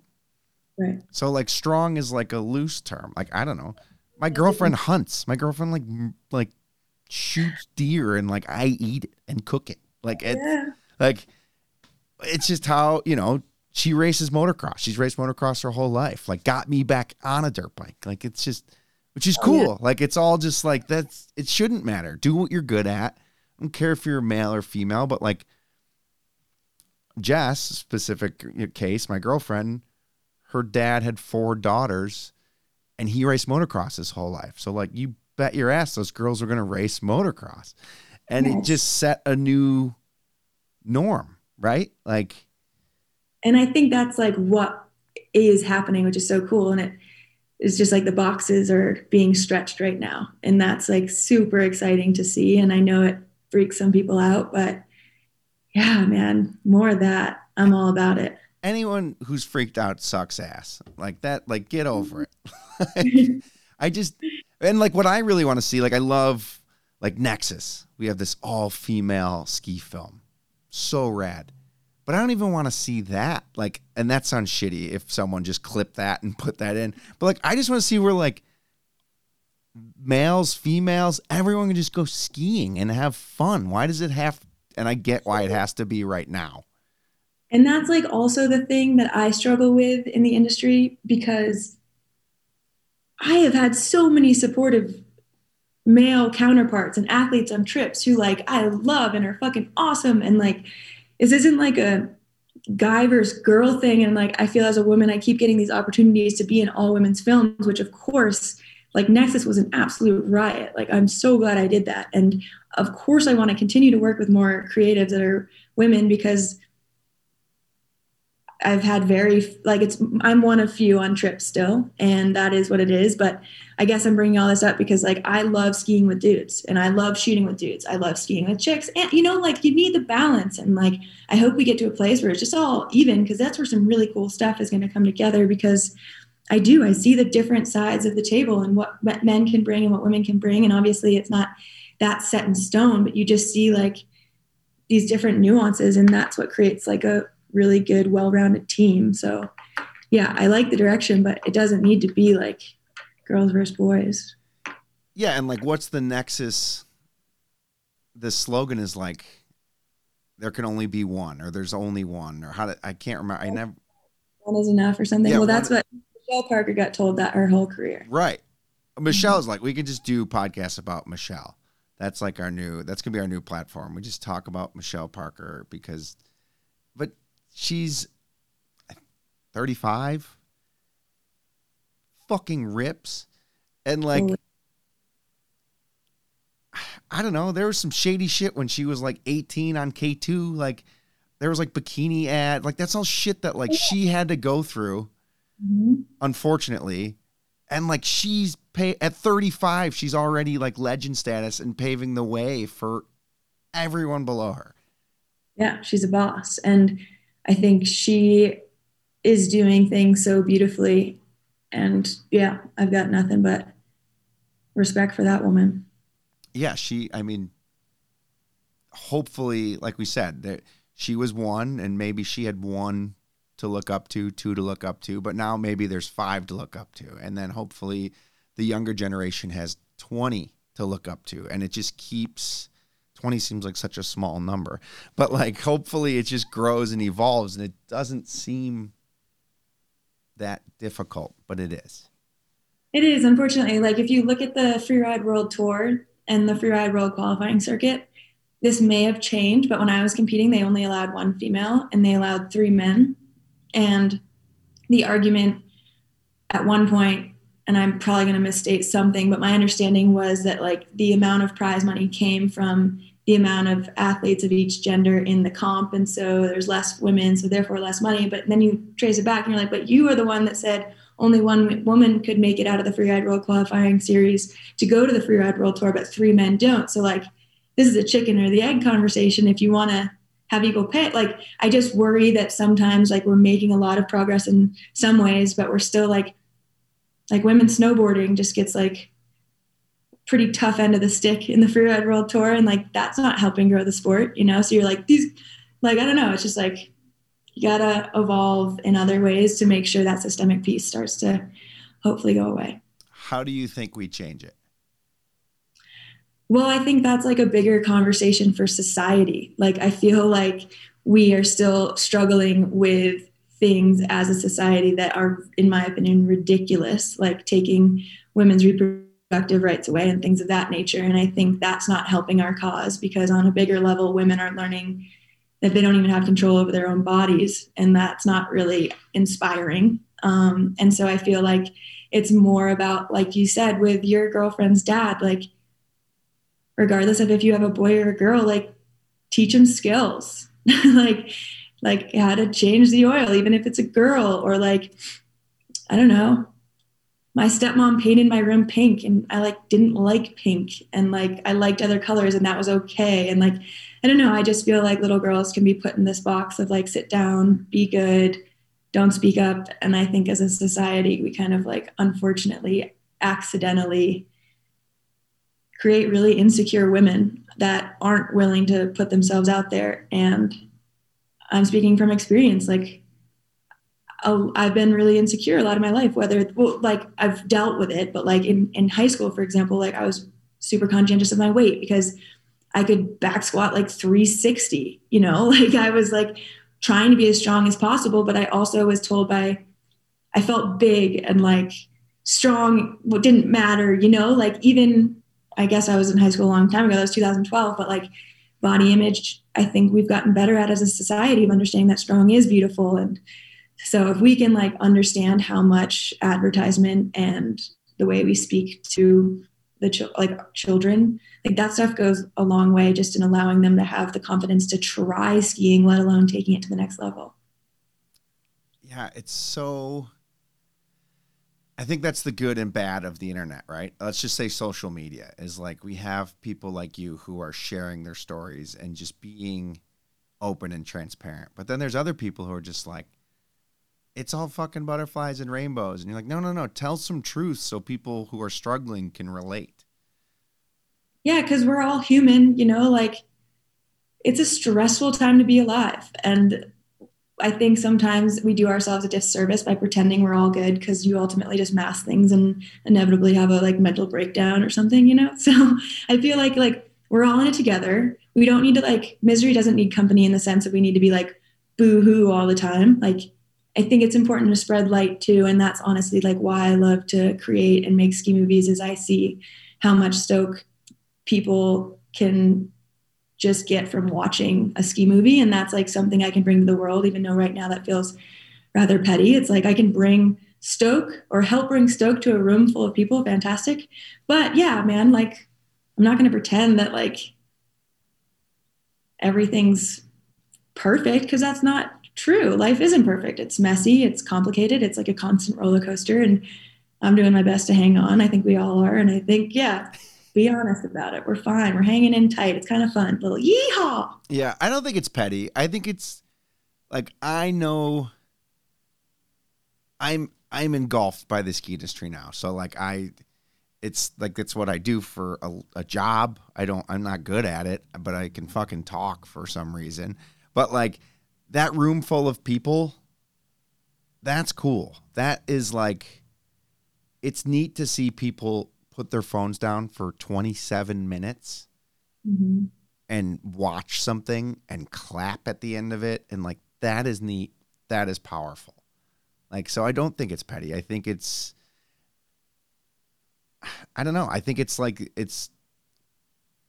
[SPEAKER 3] right
[SPEAKER 2] so like strong is like a loose term. Like I don't know. My mm-hmm. girlfriend hunts. My girlfriend like like shoots deer and like I eat it and cook it. Like it
[SPEAKER 3] yeah
[SPEAKER 2] like it's just how, you know, she races motocross. She's raced motocross her whole life. Like got me back on a dirt bike. Like it's just which is
[SPEAKER 3] Oh, yeah.
[SPEAKER 2] cool. Like it's all just like that's it shouldn't matter. Do what you're good at. I don't care if you're male or female, but like Jess, specific case, my girlfriend, her dad had four daughters and he raced motocross his whole life. So like you bet your ass those girls are gonna race motocross. And it just set a new norm, right? Like
[SPEAKER 3] and i think that's like what is happening which is so cool and it is just like the boxes are being stretched right now and that's like super exciting to see and i know it freaks some people out but yeah man more of that i'm all about it
[SPEAKER 2] anyone who's freaked out sucks ass. Like that, like get over it. I just and like what I really want to see, like I love like Nexus. We have this all female ski film. So rad. But I don't even want to see that. Like, and that sounds shitty if someone just clipped that and put that in. But like I just want to see where like males, females, everyone can just go skiing and have fun. Why does it have and I get why it has to be right now.
[SPEAKER 3] And that's like also the thing that I struggle with in the industry because I have had so many supportive male counterparts and athletes on trips who like I love and are fucking awesome. And like this isn't like a guy versus girl thing. And like I feel as a woman I keep getting these opportunities to be in all women's films which of course like Nexus was an absolute riot. Like I'm so glad I did that. And of course I want to continue to work with more creatives that are women because I've had very like it's I'm one of few on trips still, and that is what it is. But I guess I'm bringing all this up because like I love skiing with dudes, and I love shooting with dudes. I love skiing with chicks, and you know like you need the balance, and like I hope we get to a place where it's just all even because that's where some really cool stuff is going to come together. Because I do I see the different sides of the table and what men can bring and what women can bring, and obviously it's not that set in stone, but you just see like these different nuances, and that's what creates like a really good, well-rounded team. So yeah, I like the direction, but it doesn't need to be like girls versus boys.
[SPEAKER 2] Yeah, and like what's the nexus? The slogan is like there can only be one or there's only one or how to I can't remember. I never
[SPEAKER 3] One is enough or something.
[SPEAKER 2] Yeah,
[SPEAKER 3] well, that's what Michelle Parker got told that her whole career.
[SPEAKER 2] Right. Michelle's mm-hmm. like, we could just do podcasts about Michelle. That's like our new, that's going to be our new platform. We just talk about Michelle Parker because, but she's 35, fucking rips. And like, I don't know, there was some shady shit when she was like 18 on K2. Like, there was like bikini ad. Like, that's all shit that like she had to go through
[SPEAKER 3] Mhm.
[SPEAKER 2] unfortunately. And like she's pay at 35, she's already like legend status and paving the way for everyone below her.
[SPEAKER 3] Yeah, she's a boss. And I think she is doing things so beautifully. And yeah, I've got nothing but respect for that woman.
[SPEAKER 2] Yeah, she, I mean, hopefully, like we said, that she was one and maybe she had one to look up to, two to look up to, but now maybe there's five to look up to. And then hopefully the younger generation has 20 to look up to. And it just keeps 20 seems like such a small number, but like hopefully it just grows and evolves and it doesn't seem that difficult, but it is.
[SPEAKER 3] It is, unfortunately. Like if you look at the Freeride World Tour and the Freeride World Qualifying Circuit, this may have changed, but when I was competing, they only allowed one female and they allowed three men. And the argument at one point and I'm probably going to misstate something, but my understanding was that like the amount of prize money came from the amount of athletes of each gender in the comp. And so there's less women, so therefore less money. But then you trace it back and you're like, but you are the one that said only one woman could make it out of the Freeride World qualifying series to go to the Freeride World Tour, but three men don't. So like this is a chicken or the egg conversation if you want to have equal pay. Like I just worry that sometimes like we're making a lot of progress in some ways, but we're still like like women snowboarding just gets like pretty tough end of the stick in the freeride world tour and like that's not helping grow the sport you know? So you're like these like i don't know it's just like you gotta evolve in other ways to make sure that systemic piece starts to hopefully go away.
[SPEAKER 2] How do you think we change it?
[SPEAKER 3] Well i think that's like a bigger conversation for society. Like i feel like we are still struggling with things as a society that are, in my opinion, ridiculous, like taking women's reproductive rights away and things of that nature. And I think that's not helping our cause because, on a bigger level, women are learning that they don't even have control over their own bodies. And that's not really inspiring. Um, and so I feel like it's more about, like you said, with your girlfriend's dad, like, regardless of if you have a boy or a girl, like, teach them skills. like, like how to change the oil, even if it's a girl, or like, I don't know. My stepmom painted my room pink and I like didn't like pink and like I liked other colors and that was okay. And like, I don't know, I just feel like little girls can be put in this box of like sit down, be good, don't speak up. And I think as a society, we kind of like unfortunately accidentally create really insecure women that aren't willing to put themselves out there and I'm speaking from experience. Like, I've been really insecure a lot of my life, whether, well, like, I've dealt with it, but like in, in high school, for example, like, I was super conscientious of my weight because I could back squat like 360, you know, like, I was like trying to be as strong as possible, but I also was told by, I felt big and like strong, what didn't matter, you know, like, even I guess I was in high school a long time ago, that was 2012, but like, body image i think we've gotten better at as a society of understanding that strong is beautiful. And so if we can like understand how much advertisement and the way we speak to the ch- like children like that stuff goes a long way just in allowing them to have the confidence to try skiing let alone taking it to the next level.
[SPEAKER 2] Yeah it's so I think that's the good and bad of the internet, right? Let's just say social media is like we have people like you who are sharing their stories and just being open and transparent. But then there's other people who are just like, it's all fucking butterflies and rainbows. And you're like, no, no, no, tell some truth so people who are struggling can relate.
[SPEAKER 3] Yeah, because we're all human, you know, like it's a stressful time to be alive. And I think sometimes we do ourselves a disservice by pretending we're all good because you ultimately just mask things and inevitably have a like mental breakdown or something, you know? So I feel like like we're all in it together. We don't need to like misery doesn't need company in the sense that we need to be like boo-hoo all the time. Like I think it's important to spread light too. And that's honestly like why I love to create and make ski movies is I see how much stoke people can just get from watching a ski movie. And that's like something I can bring to the world, even though right now that feels rather petty. It's like I can bring Stoke or help bring Stoke to a room full of people. Fantastic. But yeah, man, like I'm not going to pretend that like everything's perfect because that's not true. Life isn't perfect. It's messy, it's complicated, it's like a constant roller coaster. And I'm doing my best to hang on. I think we all are. And I think, yeah, be honest about it. We're fine. We're hanging in tight. It's kind of fun. Little yeehaw.
[SPEAKER 2] Yeah, I don't think it's petty. I think it's like I know I'm I'm engulfed by the ski industry now. So like I it's like that's what I do for a, a job. I don't I'm not good at it, but I can fucking talk for some reason. But like that room full of people, that's cool. That is like it's neat to see people put their phones down for 27 minutes
[SPEAKER 3] Mhm.
[SPEAKER 2] and watch something and clap at the end of it and like that is neat. That is powerful. Like so i don't think it's petty. I think it's i don't know. I think it's like it's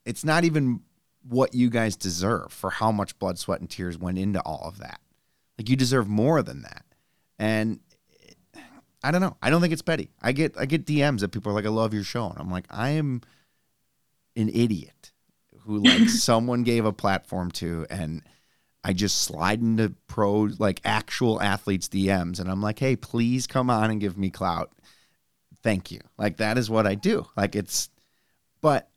[SPEAKER 2] it's not even what you guys deserve for how much blood sweat and tears went into all of that. Like you deserve more than that. And i don't know i don't think it's petty i get i get dms that people are like i love your show and i'm like i am an idiot who like someone gave a platform to and I just slide into pro like actual athletes DMs and I'm like, "Hey, please come on and give me clout." Thank you. Like that is what I do. Like it's but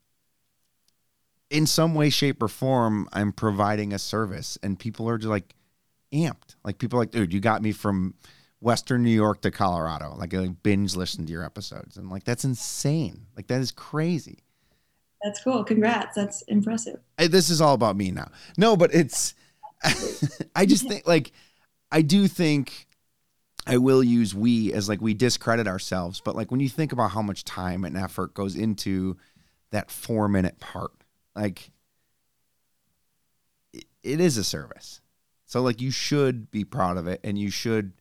[SPEAKER 2] in some way shape or form I'm providing a service and people are just like amped. Like people are like, "Dude, you got me from Western New York to Colorado." Like I binge listened to your episodes and like that's insane. Like that is crazy.
[SPEAKER 3] That's cool. Congrats. That's impressive.
[SPEAKER 2] I- this is all about me now. No, but it's I just think like I do think I will use we as like we discredit ourselves, but like when you think about how much time and effort goes into that 4 minute part, like it, it is a service. So like you should be proud of it and you should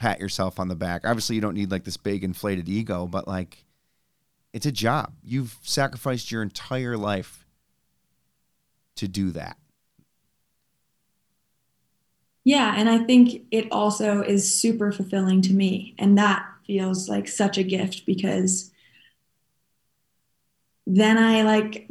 [SPEAKER 2] pat yourself on the back. Obviously you don't need like this big inflated ego, but like it's a job. You've sacrificed your entire life to do that.
[SPEAKER 3] Yeah. And I think it also is super fulfilling to me. And that feels like such a gift because then I like,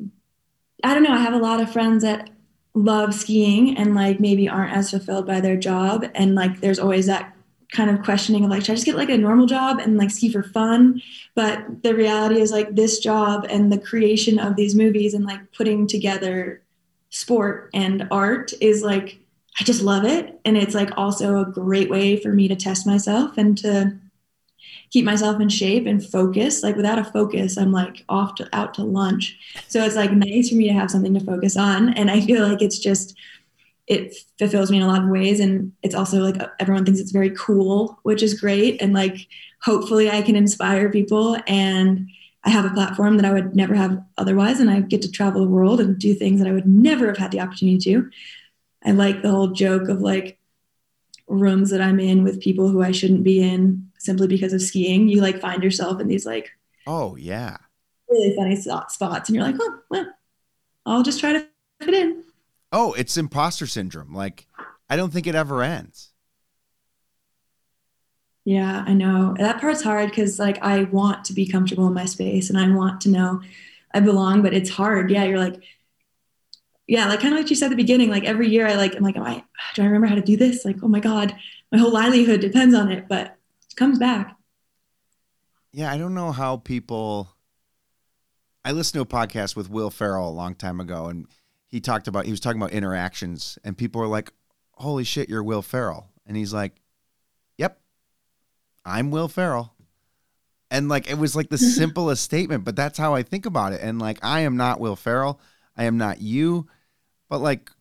[SPEAKER 3] I don't know, I have a lot of friends that love skiing and like maybe aren't as fulfilled by their job. And like there's always that kind of questioning of like, should I just get like a normal job and like ski for fun? But the reality is like this job and the creation of these movies and like putting together sport and art is like I just love it. And it's like also a great way for me to test myself and to keep myself in shape and focus. Like without a focus, I'm like off to out to lunch. So it's like nice for me to have something to focus on. And I feel like it's just it fulfills me in a lot of ways. And it's also like everyone thinks it's very cool, which is great. And like hopefully I can inspire people and I have a platform that I would never have otherwise, and I get to travel the world and do things that I would never have had the opportunity to. I like the whole joke of like rooms that I'm in with people who I shouldn't be in simply because of skiing. You like find yourself in these like
[SPEAKER 2] Oh yeah.
[SPEAKER 3] really funny spot- spots, and you're like, oh, well, I'll just try to fit in.
[SPEAKER 2] Oh, it's imposter syndrome. Like I don't think it ever ends.
[SPEAKER 3] Yeah, I know. That part's hard because like I want to be comfortable in my space and I want to know I belong, but it's hard. Yeah, you're like, yeah, like kind of like you said at the beginning, like every year I like, I'm like, am I, do I remember how to do this? Like, oh my God, my whole livelihood depends on it, but it comes back.
[SPEAKER 2] Yeah, I don't know how people. I listened to a podcast with Will Ferrell a long time ago, and he talked about he was talking about interactions, and people were like, "Holy shit, you're Will Ferrell," and he's like, "Yep, I'm Will Ferrell," and like it was like the simplest statement, but that's how I think about it, and like I am not Will Ferrell, I am not you, but like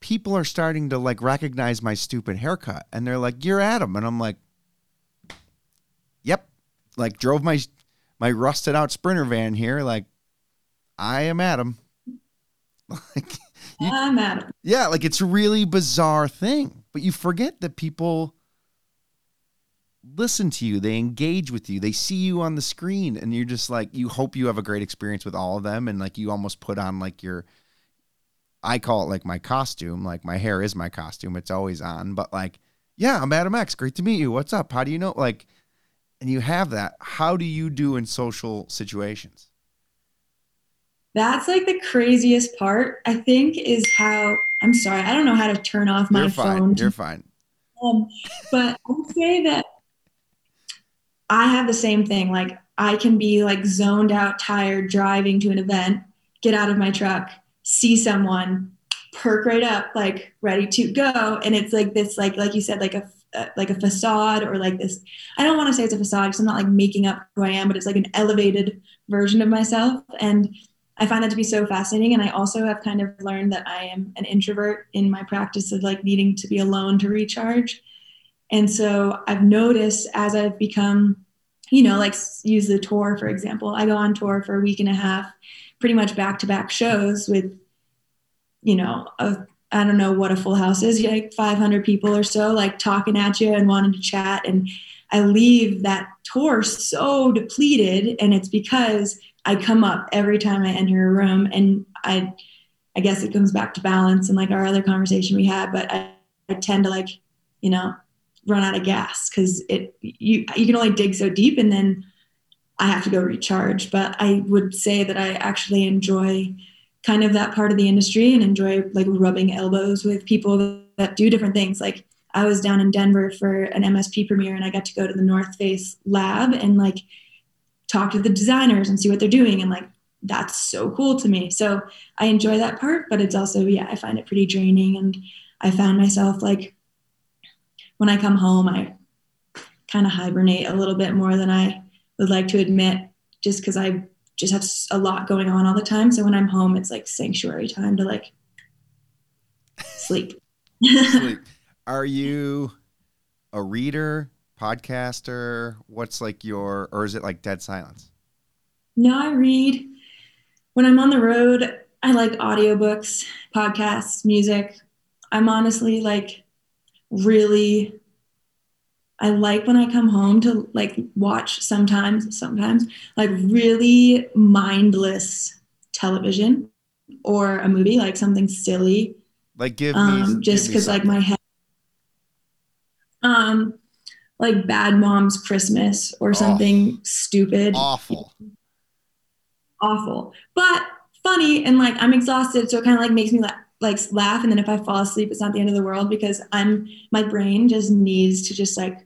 [SPEAKER 2] people are starting to like recognize my stupid haircut, and they're like, "You're Adam," and I'm like, "Yep." like drove my my rusted out sprinter van here like i am adam like You-
[SPEAKER 3] I'm at
[SPEAKER 2] yeah like it's a really bizarre thing but you forget that people listen to you they engage with you they see you on the screen and you're just like you hope you have a great experience with all of them and like you almost put on like your i call it like my costume like my hair is my costume it's always on but like yeah i'm adam x great to meet you what's up how do you know like and you have that how do you do in social situations
[SPEAKER 3] That's like the craziest part, I think, is how I'm sorry, I don't know how to turn off my
[SPEAKER 2] you're fine
[SPEAKER 3] phone.
[SPEAKER 2] you're fine
[SPEAKER 3] Um, but I would say that I have the same thing. Like I can be like zoned out, tired, driving to an event, get out of my truck, see someone, perk right up, like ready to go, and it's like this, like like you said, like a uh, like a facade or like this. I don't want to say it's a facade because I'm not like making up who I am, but it's like an elevated version of myself, and I find that to be so fascinating. And I also have kind of learned that I am an introvert in my practice of like needing to be alone to recharge. And so I've noticed as I've become, you know, like use the tour, for example, I go on tour for a week and a half, pretty much back to back shows with, you know, I don't know what a full house is, like 500 people or so, like talking at you and wanting to chat. And I leave that tour so depleted. And it's because I come up every time I enter a room and I, I guess it comes back to balance and like our other conversation we had, but I, I tend to like, you know, run out of gas because it you you can only dig so deep and then I have to go recharge. But I would say that I actually enjoy kind of that part of the industry and enjoy like rubbing elbows with people that do different things. Like I was down in Denver for an MSP premiere and I got to go to the North Face lab and like talk to the designers and see what they're doing and like that's so cool to me. So I enjoy that part, but it's also yeah, I find it pretty draining and I found myself like when I come home, I kind of hibernate a little bit more than I would like to admit, just because I just have a lot going on all the time. So when I'm home, it's like sanctuary time to like sleep.
[SPEAKER 2] sleep. Are you a reader, podcaster? What's like your, or is it like dead silence?
[SPEAKER 3] No, I read. When I'm on the road, I like audiobooks, podcasts, music. I'm honestly like really I like when I come home to like watch sometimes, sometimes like really mindless television or a movie, like something silly.
[SPEAKER 2] Like give
[SPEAKER 3] um,
[SPEAKER 2] me
[SPEAKER 3] just because like my head, um, like Bad Moms Christmas or something oh, stupid.
[SPEAKER 2] Awful.
[SPEAKER 3] Awful, but funny and like I'm exhausted, so it kind of like makes me like like laugh and then if i fall asleep it's not the end of the world because i'm my brain just needs to just like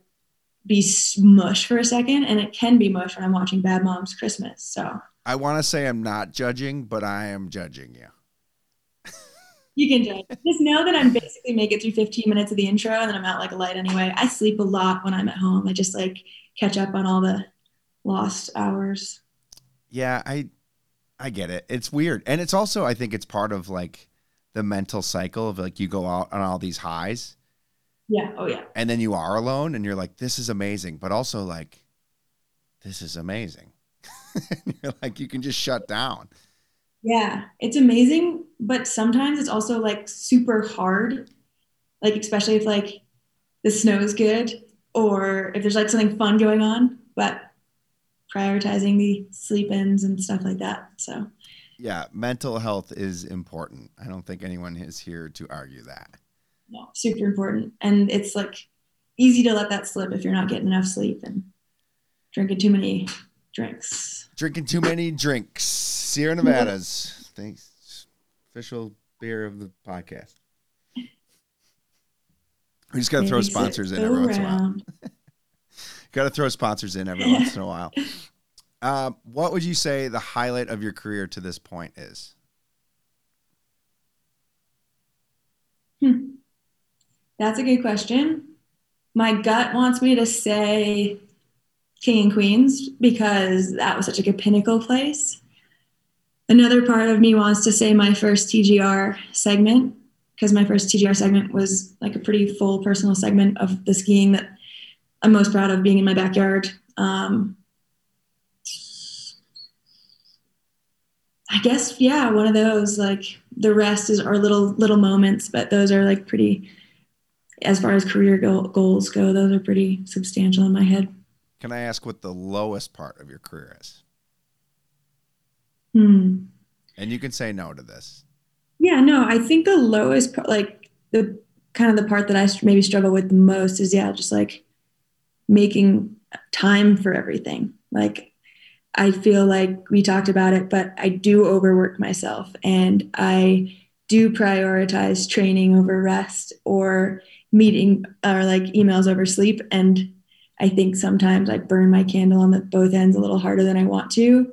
[SPEAKER 3] be mush for a second and it can be mush when i'm watching bad moms christmas so
[SPEAKER 2] i want to say i'm not judging but i am judging you
[SPEAKER 3] you can judge just know that i'm basically make it through 15 minutes of the intro and then i'm out like a light anyway i sleep a lot when i'm at home i just like catch up on all the lost hours
[SPEAKER 2] yeah i i get it it's weird and it's also i think it's part of like the mental cycle of like you go out on all these highs.
[SPEAKER 3] Yeah. Oh yeah.
[SPEAKER 2] And then you are alone and you're like, this is amazing, but also like, this is amazing. you're like, you can just shut down.
[SPEAKER 3] Yeah, it's amazing, but sometimes it's also like super hard. Like especially if like the snow is good or if there's like something fun going on, but prioritizing the sleep ins and stuff like that. So
[SPEAKER 2] yeah, mental health is important. I don't think anyone is here to argue that.
[SPEAKER 3] No, super important. And it's like easy to let that slip if you're not getting enough sleep and drinking too many drinks.
[SPEAKER 2] Drinking too many drinks. Sierra Nevadas. Thanks. Official beer of the podcast. We just got to throw sponsors in every once in a while. got to throw sponsors in every once in a while. Uh, what would you say the highlight of your career to this point is?
[SPEAKER 3] Hmm. That's a good question. My gut wants me to say King and Queens because that was such like a pinnacle place. Another part of me wants to say my first TGR segment because my first TGR segment was like a pretty full personal segment of the skiing that I'm most proud of being in my backyard. Um, I guess yeah, one of those like the rest is our little little moments, but those are like pretty as far as career goals go, those are pretty substantial in my head.
[SPEAKER 2] Can I ask what the lowest part of your career is?
[SPEAKER 3] Hmm.
[SPEAKER 2] And you can say no to this.
[SPEAKER 3] Yeah, no, I think the lowest part, like the kind of the part that I maybe struggle with the most is yeah, just like making time for everything. Like I feel like we talked about it, but I do overwork myself and I do prioritize training over rest or meeting or like emails over sleep. And I think sometimes I burn my candle on the both ends a little harder than I want to.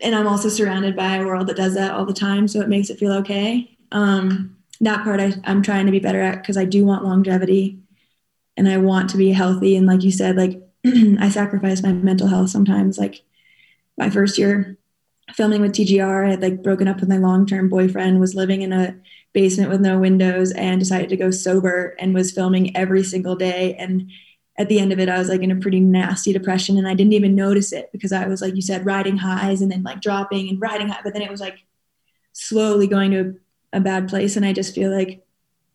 [SPEAKER 3] And I'm also surrounded by a world that does that all the time, so it makes it feel okay. Um, that part I, I'm trying to be better at because I do want longevity and I want to be healthy. And like you said, like I sacrifice my mental health sometimes. Like my first year filming with TGR, I had like broken up with my long term boyfriend, was living in a basement with no windows and decided to go sober and was filming every single day. And at the end of it, I was like in a pretty nasty depression and I didn't even notice it because I was like you said, riding highs and then like dropping and riding high. But then it was like slowly going to a bad place. And I just feel like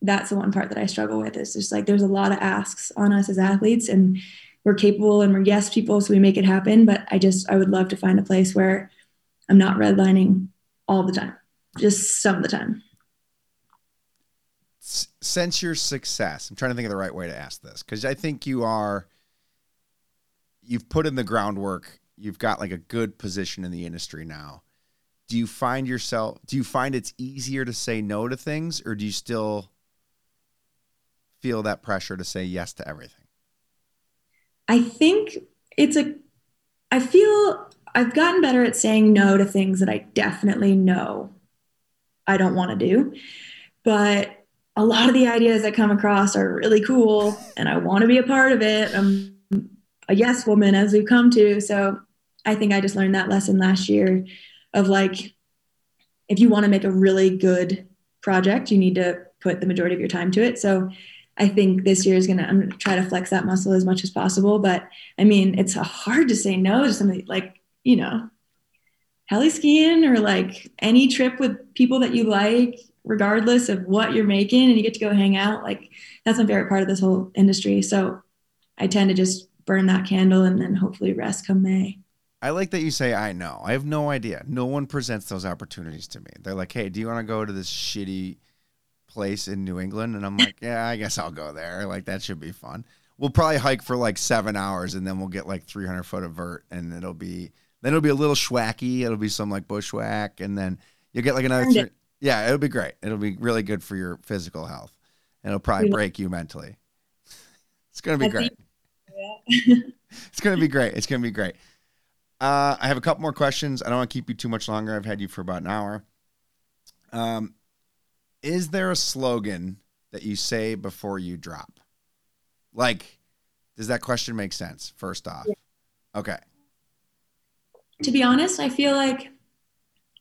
[SPEAKER 3] that's the one part that I struggle with. Is just like there's a lot of asks on us as athletes and we're capable and we're yes people, so we make it happen. But I just I would love to find a place where I'm not redlining all the time, just some of the time
[SPEAKER 2] since your success, I'm trying to think of the right way to ask this because I think you are, you've put in the groundwork. You've got like a good position in the industry now. Do you find yourself, do you find it's easier to say no to things or do you still feel that pressure to say yes to everything?
[SPEAKER 3] I think it's a, I feel I've gotten better at saying no to things that I definitely know I don't want to do. But a lot of the ideas that come across are really cool and I want to be a part of it. I'm a yes woman as we've come to. So I think I just learned that lesson last year of like, if you want to make a really good project, you need to put the majority of your time to it. So I think this year is gonna I'm gonna try to flex that muscle as much as possible. But I mean, it's hard to say no to something like, you know, heli skiing or like any trip with people that you like regardless of what you're making and you get to go hang out like that's my favorite part of this whole industry. So i tend to just burn that candle and then hopefully rest come may.
[SPEAKER 2] I like that you say i know. I have no idea. No one presents those opportunities to me. They're like hey do you want to go to this shitty place in new england? And i'm like yeah i guess i'll go there. Like that should be fun. We'll probably hike for like seven hours and then we'll get like 300 foot of vert and it'll be then it'll be a little schwacky it'll be some like bushwhack and then you'll get like another yeah, it'll be great. It'll be really good for your physical health. And it'll probably break you mentally. It's gonna be great. it's gonna be great. It's gonna be great. Uh, I have a couple more questions. I don't want to keep you too much longer. I've had you for about an hour. Um, is there a slogan that you say before you drop? Like, does that question make sense? First off, yeah. okay.
[SPEAKER 3] To be honest, I feel like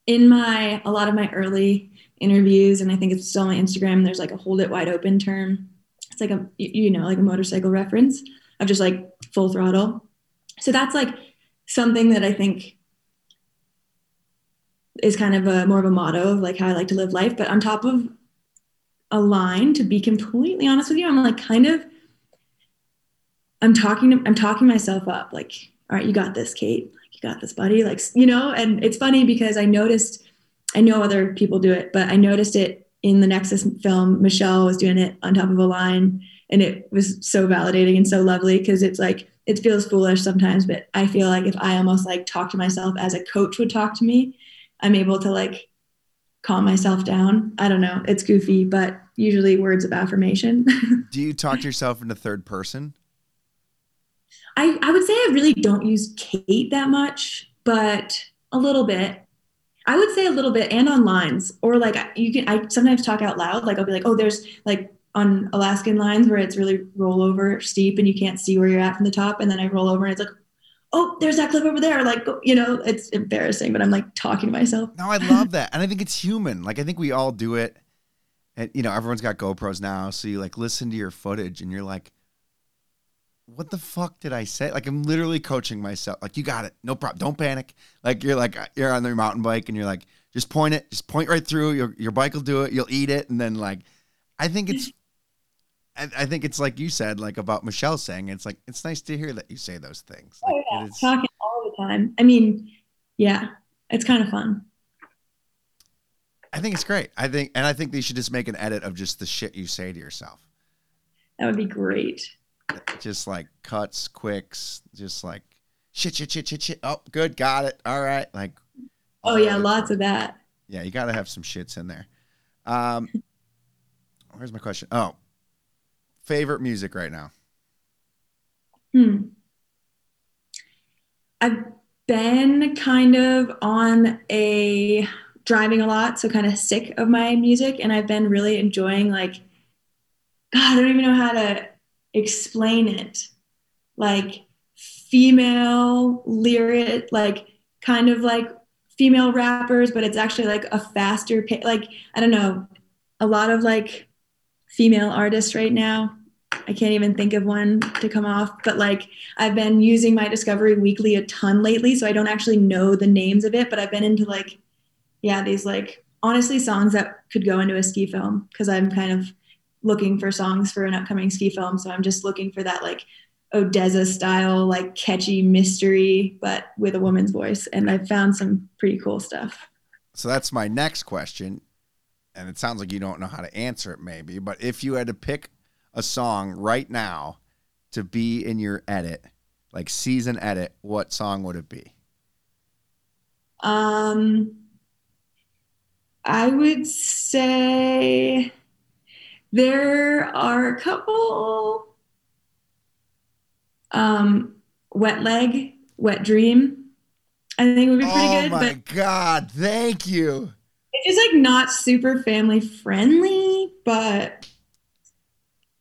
[SPEAKER 3] in my a lot of my early interviews, and I think it's still on my Instagram. There's like a hold it wide open term. It's like a you know like a motorcycle reference of just like full throttle. So that's like something that I think is kind of a more of a motto of like how I like to live life. But on top of a line, to be completely honest with you, I'm like kind of I'm talking to, I'm talking myself up like, all right, you got this, Kate. You got this, buddy. Like, you know, and it's funny because I noticed I know other people do it, but I noticed it in the Nexus film. Michelle was doing it on top of a line, and it was so validating and so lovely because it's like it feels foolish sometimes, but I feel like if I almost like talk to myself as a coach would talk to me, I'm able to like calm myself down. I don't know. It's goofy, but usually words of affirmation.
[SPEAKER 2] do you talk to yourself in the third person?
[SPEAKER 3] I, I would say I really don't use Kate that much, but a little bit. I would say a little bit and on lines or like you can I sometimes talk out loud like I'll be like oh there's like on Alaskan lines where it's really rollover steep and you can't see where you're at from the top and then I roll over and it's like oh there's that cliff over there like you know it's embarrassing but I'm like talking to myself.
[SPEAKER 2] No, I love that and I think it's human like I think we all do it and you know everyone's got GoPros now so you like listen to your footage and you're like what the fuck did I say? Like I'm literally coaching myself. Like you got it, no problem. Don't panic. Like you're like you're on your mountain bike and you're like just point it, just point right through. Your your bike will do it. You'll eat it, and then like I think it's. I, I think it's like you said, like about Michelle saying, it's like it's nice to hear that you say those things.
[SPEAKER 3] Oh, like, yeah. talking all the time. I mean, yeah, it's kind of fun.
[SPEAKER 2] I think it's great. I think, and I think they should just make an edit of just the shit you say to yourself.
[SPEAKER 3] That would be great
[SPEAKER 2] just like cuts, quicks, just like shit, shit, shit, shit, shit. Oh, good, got it. All right, like.
[SPEAKER 3] Oh yeah, lots of that.
[SPEAKER 2] Yeah, you got to have some shits in there. Um, where's my question? Oh, favorite music right now?
[SPEAKER 3] Hmm. I've been kind of on a driving a lot, so kind of sick of my music, and I've been really enjoying like God, I don't even know how to explain it. Like female lyric, like kind of like female rappers, but it's actually like a faster. Like I don't know, a lot of like female artists right now. I can't even think of one to come off, but like I've been using my Discovery Weekly a ton lately, so I don't actually know the names of it, but I've been into like, yeah, these like honestly songs that could go into a ski film because I'm kind of looking for songs for an upcoming ski film. So I'm just looking for that like ODESZA style, like catchy mystery, but with a woman's voice. And I found some pretty cool stuff.
[SPEAKER 2] So that's my next question. And it sounds like you don't know how to answer it, maybe. But if you had to pick a song right now to be in your edit, like season edit, what song would it be?
[SPEAKER 3] Um, I would say there are a couple um, wet leg, wet dream. I think would be pretty
[SPEAKER 2] oh
[SPEAKER 3] good.
[SPEAKER 2] Oh my
[SPEAKER 3] but
[SPEAKER 2] god, thank you.
[SPEAKER 3] it's just like not super family friendly, but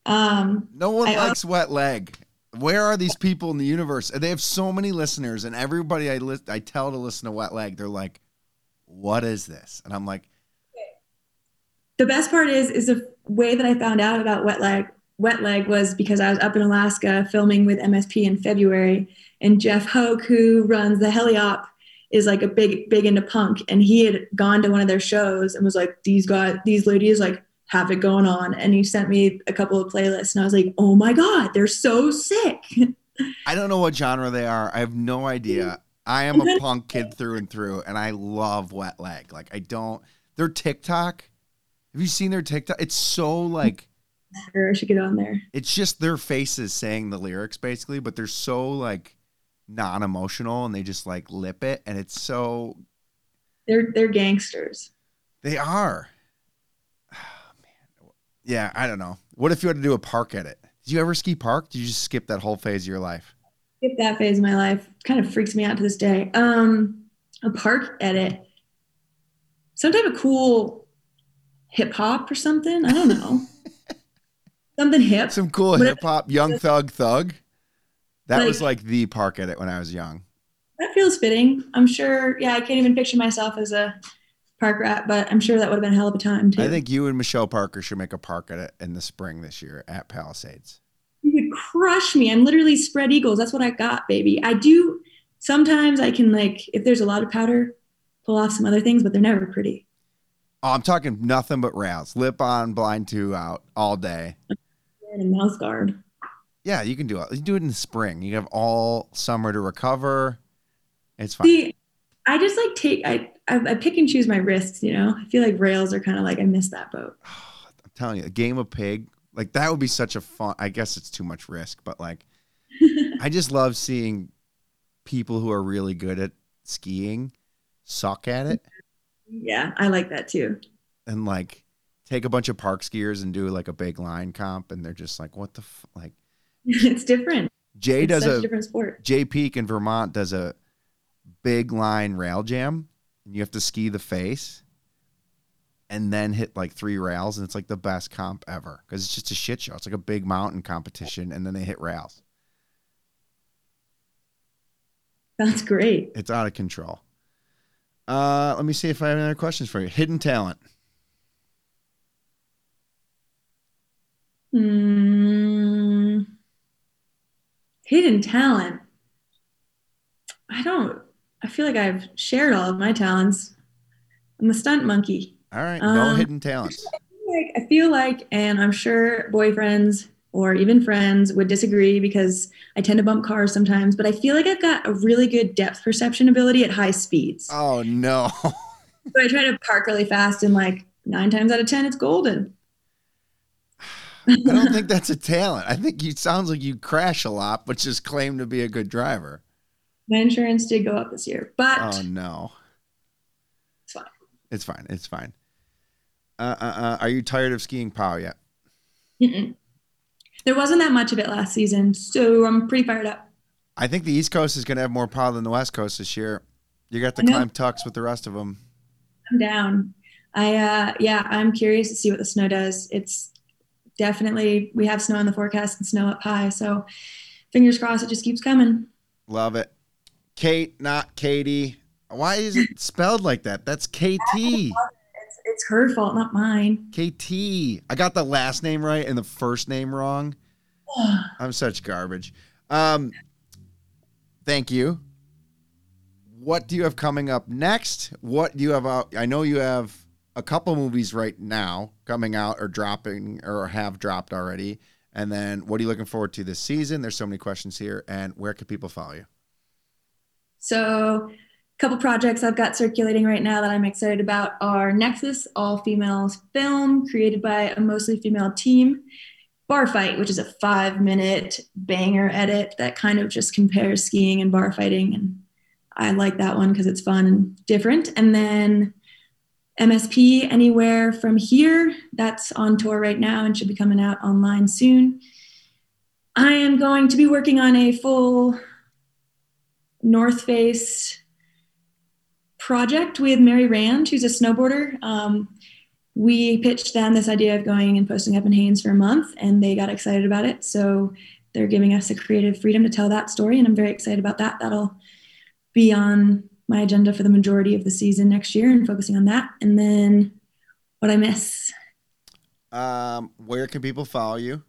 [SPEAKER 3] um
[SPEAKER 2] No one
[SPEAKER 3] I-
[SPEAKER 2] likes wet leg. Where are these people in the universe? And they have so many listeners, and everybody I list, I tell to listen to wet leg, they're like, "What is this?" And I'm like,
[SPEAKER 3] the best part is is the way that I found out about wet leg wet leg was because I was up in Alaska filming with MSP in February and Jeff Hoke who runs the Heliop is like a big big into punk and he had gone to one of their shows and was like these guys these ladies like have it going on and he sent me a couple of playlists and I was like oh my god they're so sick
[SPEAKER 2] I don't know what genre they are. I have no idea. I am a punk kid through and through, and I love wet leg. Like I don't. Their TikTok. Have you seen their TikTok? It's so like
[SPEAKER 3] I should get on there
[SPEAKER 2] it's just their faces saying the lyrics basically, but they're so like non-emotional and they just like lip it, and it's so
[SPEAKER 3] they're they're gangsters
[SPEAKER 2] They are. Oh, man. Yeah, I don't know. What if you had to do a park edit? Did you ever ski park? Did you just skip that whole phase of your life?
[SPEAKER 3] skip that phase of my life. Kind of freaks me out to this day. Um, a park edit, some type of cool hip hop or something. I don't know. something hip.
[SPEAKER 2] Some cool hip hop, Young Thug Thug. That
[SPEAKER 3] Like-
[SPEAKER 2] was like the park edit when I was young.
[SPEAKER 3] That feels fitting. I'm sure. Yeah, I can't even picture myself as a park rat, but I'm sure that would have been a hell of a time too.
[SPEAKER 2] I think you and Michelle Parker should make a park edit in the spring this year at Palisades.
[SPEAKER 3] you would crush me. I'm literally spread eagles. That's what I got, baby. I do. Sometimes I can like, if there's a lot of powder, pull off some other things, but they're never pretty.
[SPEAKER 2] Oh, I'm talking nothing but rails. Lip on, blind two out all day.
[SPEAKER 3] And a mouth guard.
[SPEAKER 2] Yeah, you can do it. You can do it in the spring. You have all summer to recover. It's fine.
[SPEAKER 3] See, I just like take I, I I pick and choose my risks. You know, I feel like rails are kind of like I missed that boat.
[SPEAKER 2] I'm telling you, a game of pig, like that would be such a fun. I guess it's too much risk, but like, I just love seeing people who are really good at skiing suck at it
[SPEAKER 3] yeah, I like that too.
[SPEAKER 2] and like take a bunch of park skiers and do like a big line comp, and they're just like, what the f-? like.
[SPEAKER 3] it's different.
[SPEAKER 2] Jay
[SPEAKER 3] It's
[SPEAKER 2] does
[SPEAKER 3] such a
[SPEAKER 2] a
[SPEAKER 3] different sport.
[SPEAKER 2] Jay Peak in Vermont does a big line rail jam, and you have to ski the face. And then hit like three rails, and it's like the best comp ever because it's just a shit show. It's like a big mountain competition, and then they hit rails.
[SPEAKER 3] That's great.
[SPEAKER 2] It's out of control. Uh, let me see if I have any other questions for you. Hidden talent.
[SPEAKER 3] Mm, hidden talent. I don't. I feel like I've shared all of my talents. I'm a stunt monkey.
[SPEAKER 2] All right, no
[SPEAKER 3] Um,
[SPEAKER 2] hidden talents.
[SPEAKER 3] like I feel like, and I'm sure boyfriends or even friends would disagree because I tend to bump cars sometimes, but I feel like I've got a really good depth perception ability at high speeds.
[SPEAKER 2] Oh no.
[SPEAKER 3] So I try to park really fast and like nine times out of ten it's golden.
[SPEAKER 2] I don't think that's a talent. I think you sounds like you crash a lot, but just claim to be a good driver.
[SPEAKER 3] My insurance did go up this year, but
[SPEAKER 2] Oh no.
[SPEAKER 3] it's fine.
[SPEAKER 2] It's fine. It's fine. Uh, uh, uh, are you tired of skiing pow yet?
[SPEAKER 3] Mm-mm. There wasn't that much of it last season, so I'm pretty fired up.
[SPEAKER 2] I think the East Coast is going to have more power than the West Coast this year. You got to climb Tucks with the rest of them.
[SPEAKER 3] I'm down. I uh yeah, I'm curious to see what the snow does. It's definitely we have snow in the forecast and snow up high, so fingers crossed it just keeps coming.
[SPEAKER 2] Love it. Kate, not Katie. Why is it spelled like that? That's KT.
[SPEAKER 3] It's her fault, not mine.
[SPEAKER 2] KT. I got the last name right and the first name wrong. I'm such garbage. Um, thank you. What do you have coming up next? What do you have out? I know you have a couple movies right now coming out or dropping or have dropped already. And then what are you looking forward to this season? There's so many questions here. And where can people follow you?
[SPEAKER 3] So, couple projects I've got circulating right now that I'm excited about are Nexus, all females film created by a mostly female team. Bar Fight, which is a five minute banger edit that kind of just compares skiing and bar fighting. And I like that one because it's fun and different. And then MSP Anywhere from Here, that's on tour right now and should be coming out online soon. I am going to be working on a full North Face project with Mary Rand, who's a snowboarder. Um, we pitched them this idea of going and posting up in Haines for a month, and they got excited about it. So they're giving us the creative freedom to tell that story, and I'm very excited about that. That'll be on my agenda for the majority of the season next year and focusing on that. And then what I miss
[SPEAKER 2] Um, where can people follow you?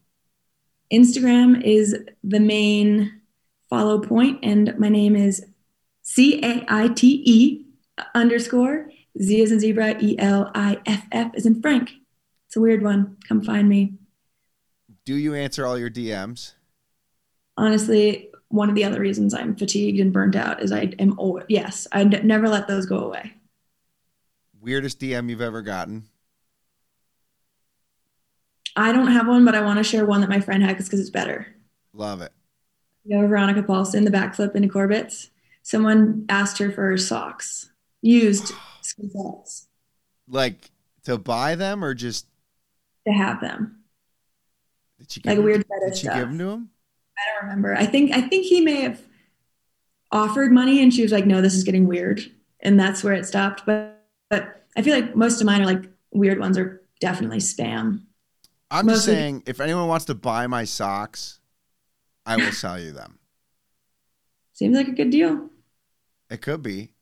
[SPEAKER 3] Instagram is the main follow point, and my name is C A I T E underscore Z as in zebra E L I F F is in Frank. It's a weird one. Come find me.
[SPEAKER 2] Do you answer all your DMs?
[SPEAKER 3] Honestly, one of the other reasons I'm fatigued and burnt out is I am always yes, I n- never let those go away.
[SPEAKER 2] Weirdest DM you've ever gotten?
[SPEAKER 3] I don't have one, but I want to share one that my friend had because it's better.
[SPEAKER 2] Love it.
[SPEAKER 3] You know, Veronica Paulsen, the backflip into Corbet's. Someone asked her for her socks, used ski socks,
[SPEAKER 2] Like to buy them or just
[SPEAKER 3] to have them.
[SPEAKER 2] did she
[SPEAKER 3] Like weird
[SPEAKER 2] Did she
[SPEAKER 3] stuff.
[SPEAKER 2] give them to him?
[SPEAKER 3] I don't remember. I think I think he may have offered money, and she was like, "No, this is getting weird," and that's where it stopped. But but I feel like most of mine are like weird ones are definitely spam.
[SPEAKER 2] I'm just saying, if anyone wants to buy my socks, I will sell you them.
[SPEAKER 3] Seems like a good deal.
[SPEAKER 2] It could be.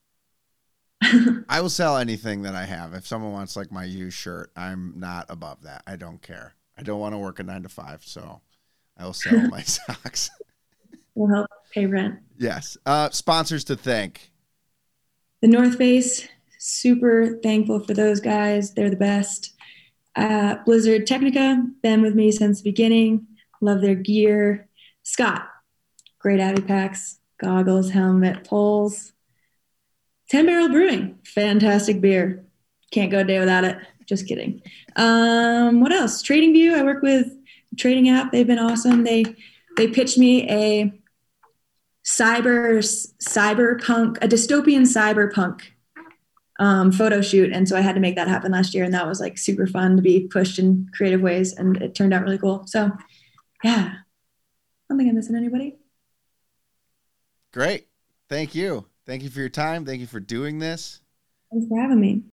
[SPEAKER 2] I will sell anything that I have. If someone wants like my used shirt, I'm not above that. I don't care. I don't want to work a nine to five, so I will sell my socks.
[SPEAKER 3] Will help pay rent.
[SPEAKER 2] Yes. Uh, sponsors to thank.
[SPEAKER 3] The North Face, super thankful for those guys. They're the best. Uh, Blizzard Tecnica, been with me since the beginning. Love their gear. Scott, great Abbey packs, goggles, helmet, poles. 10 Barrel Brewing, fantastic beer. Can't go a day without it. Just kidding. Um, what else? Trading View, I work with trading app. They've been awesome. They they pitched me a cyber cyberpunk a dystopian cyberpunk um, photo shoot and so i had to make that happen last year and that was like super fun to be pushed in creative ways and it turned out really cool so yeah i don't think i'm missing anybody
[SPEAKER 2] Great. Thank you. Thank you for your time. Thank you for doing this.
[SPEAKER 3] thanks for having me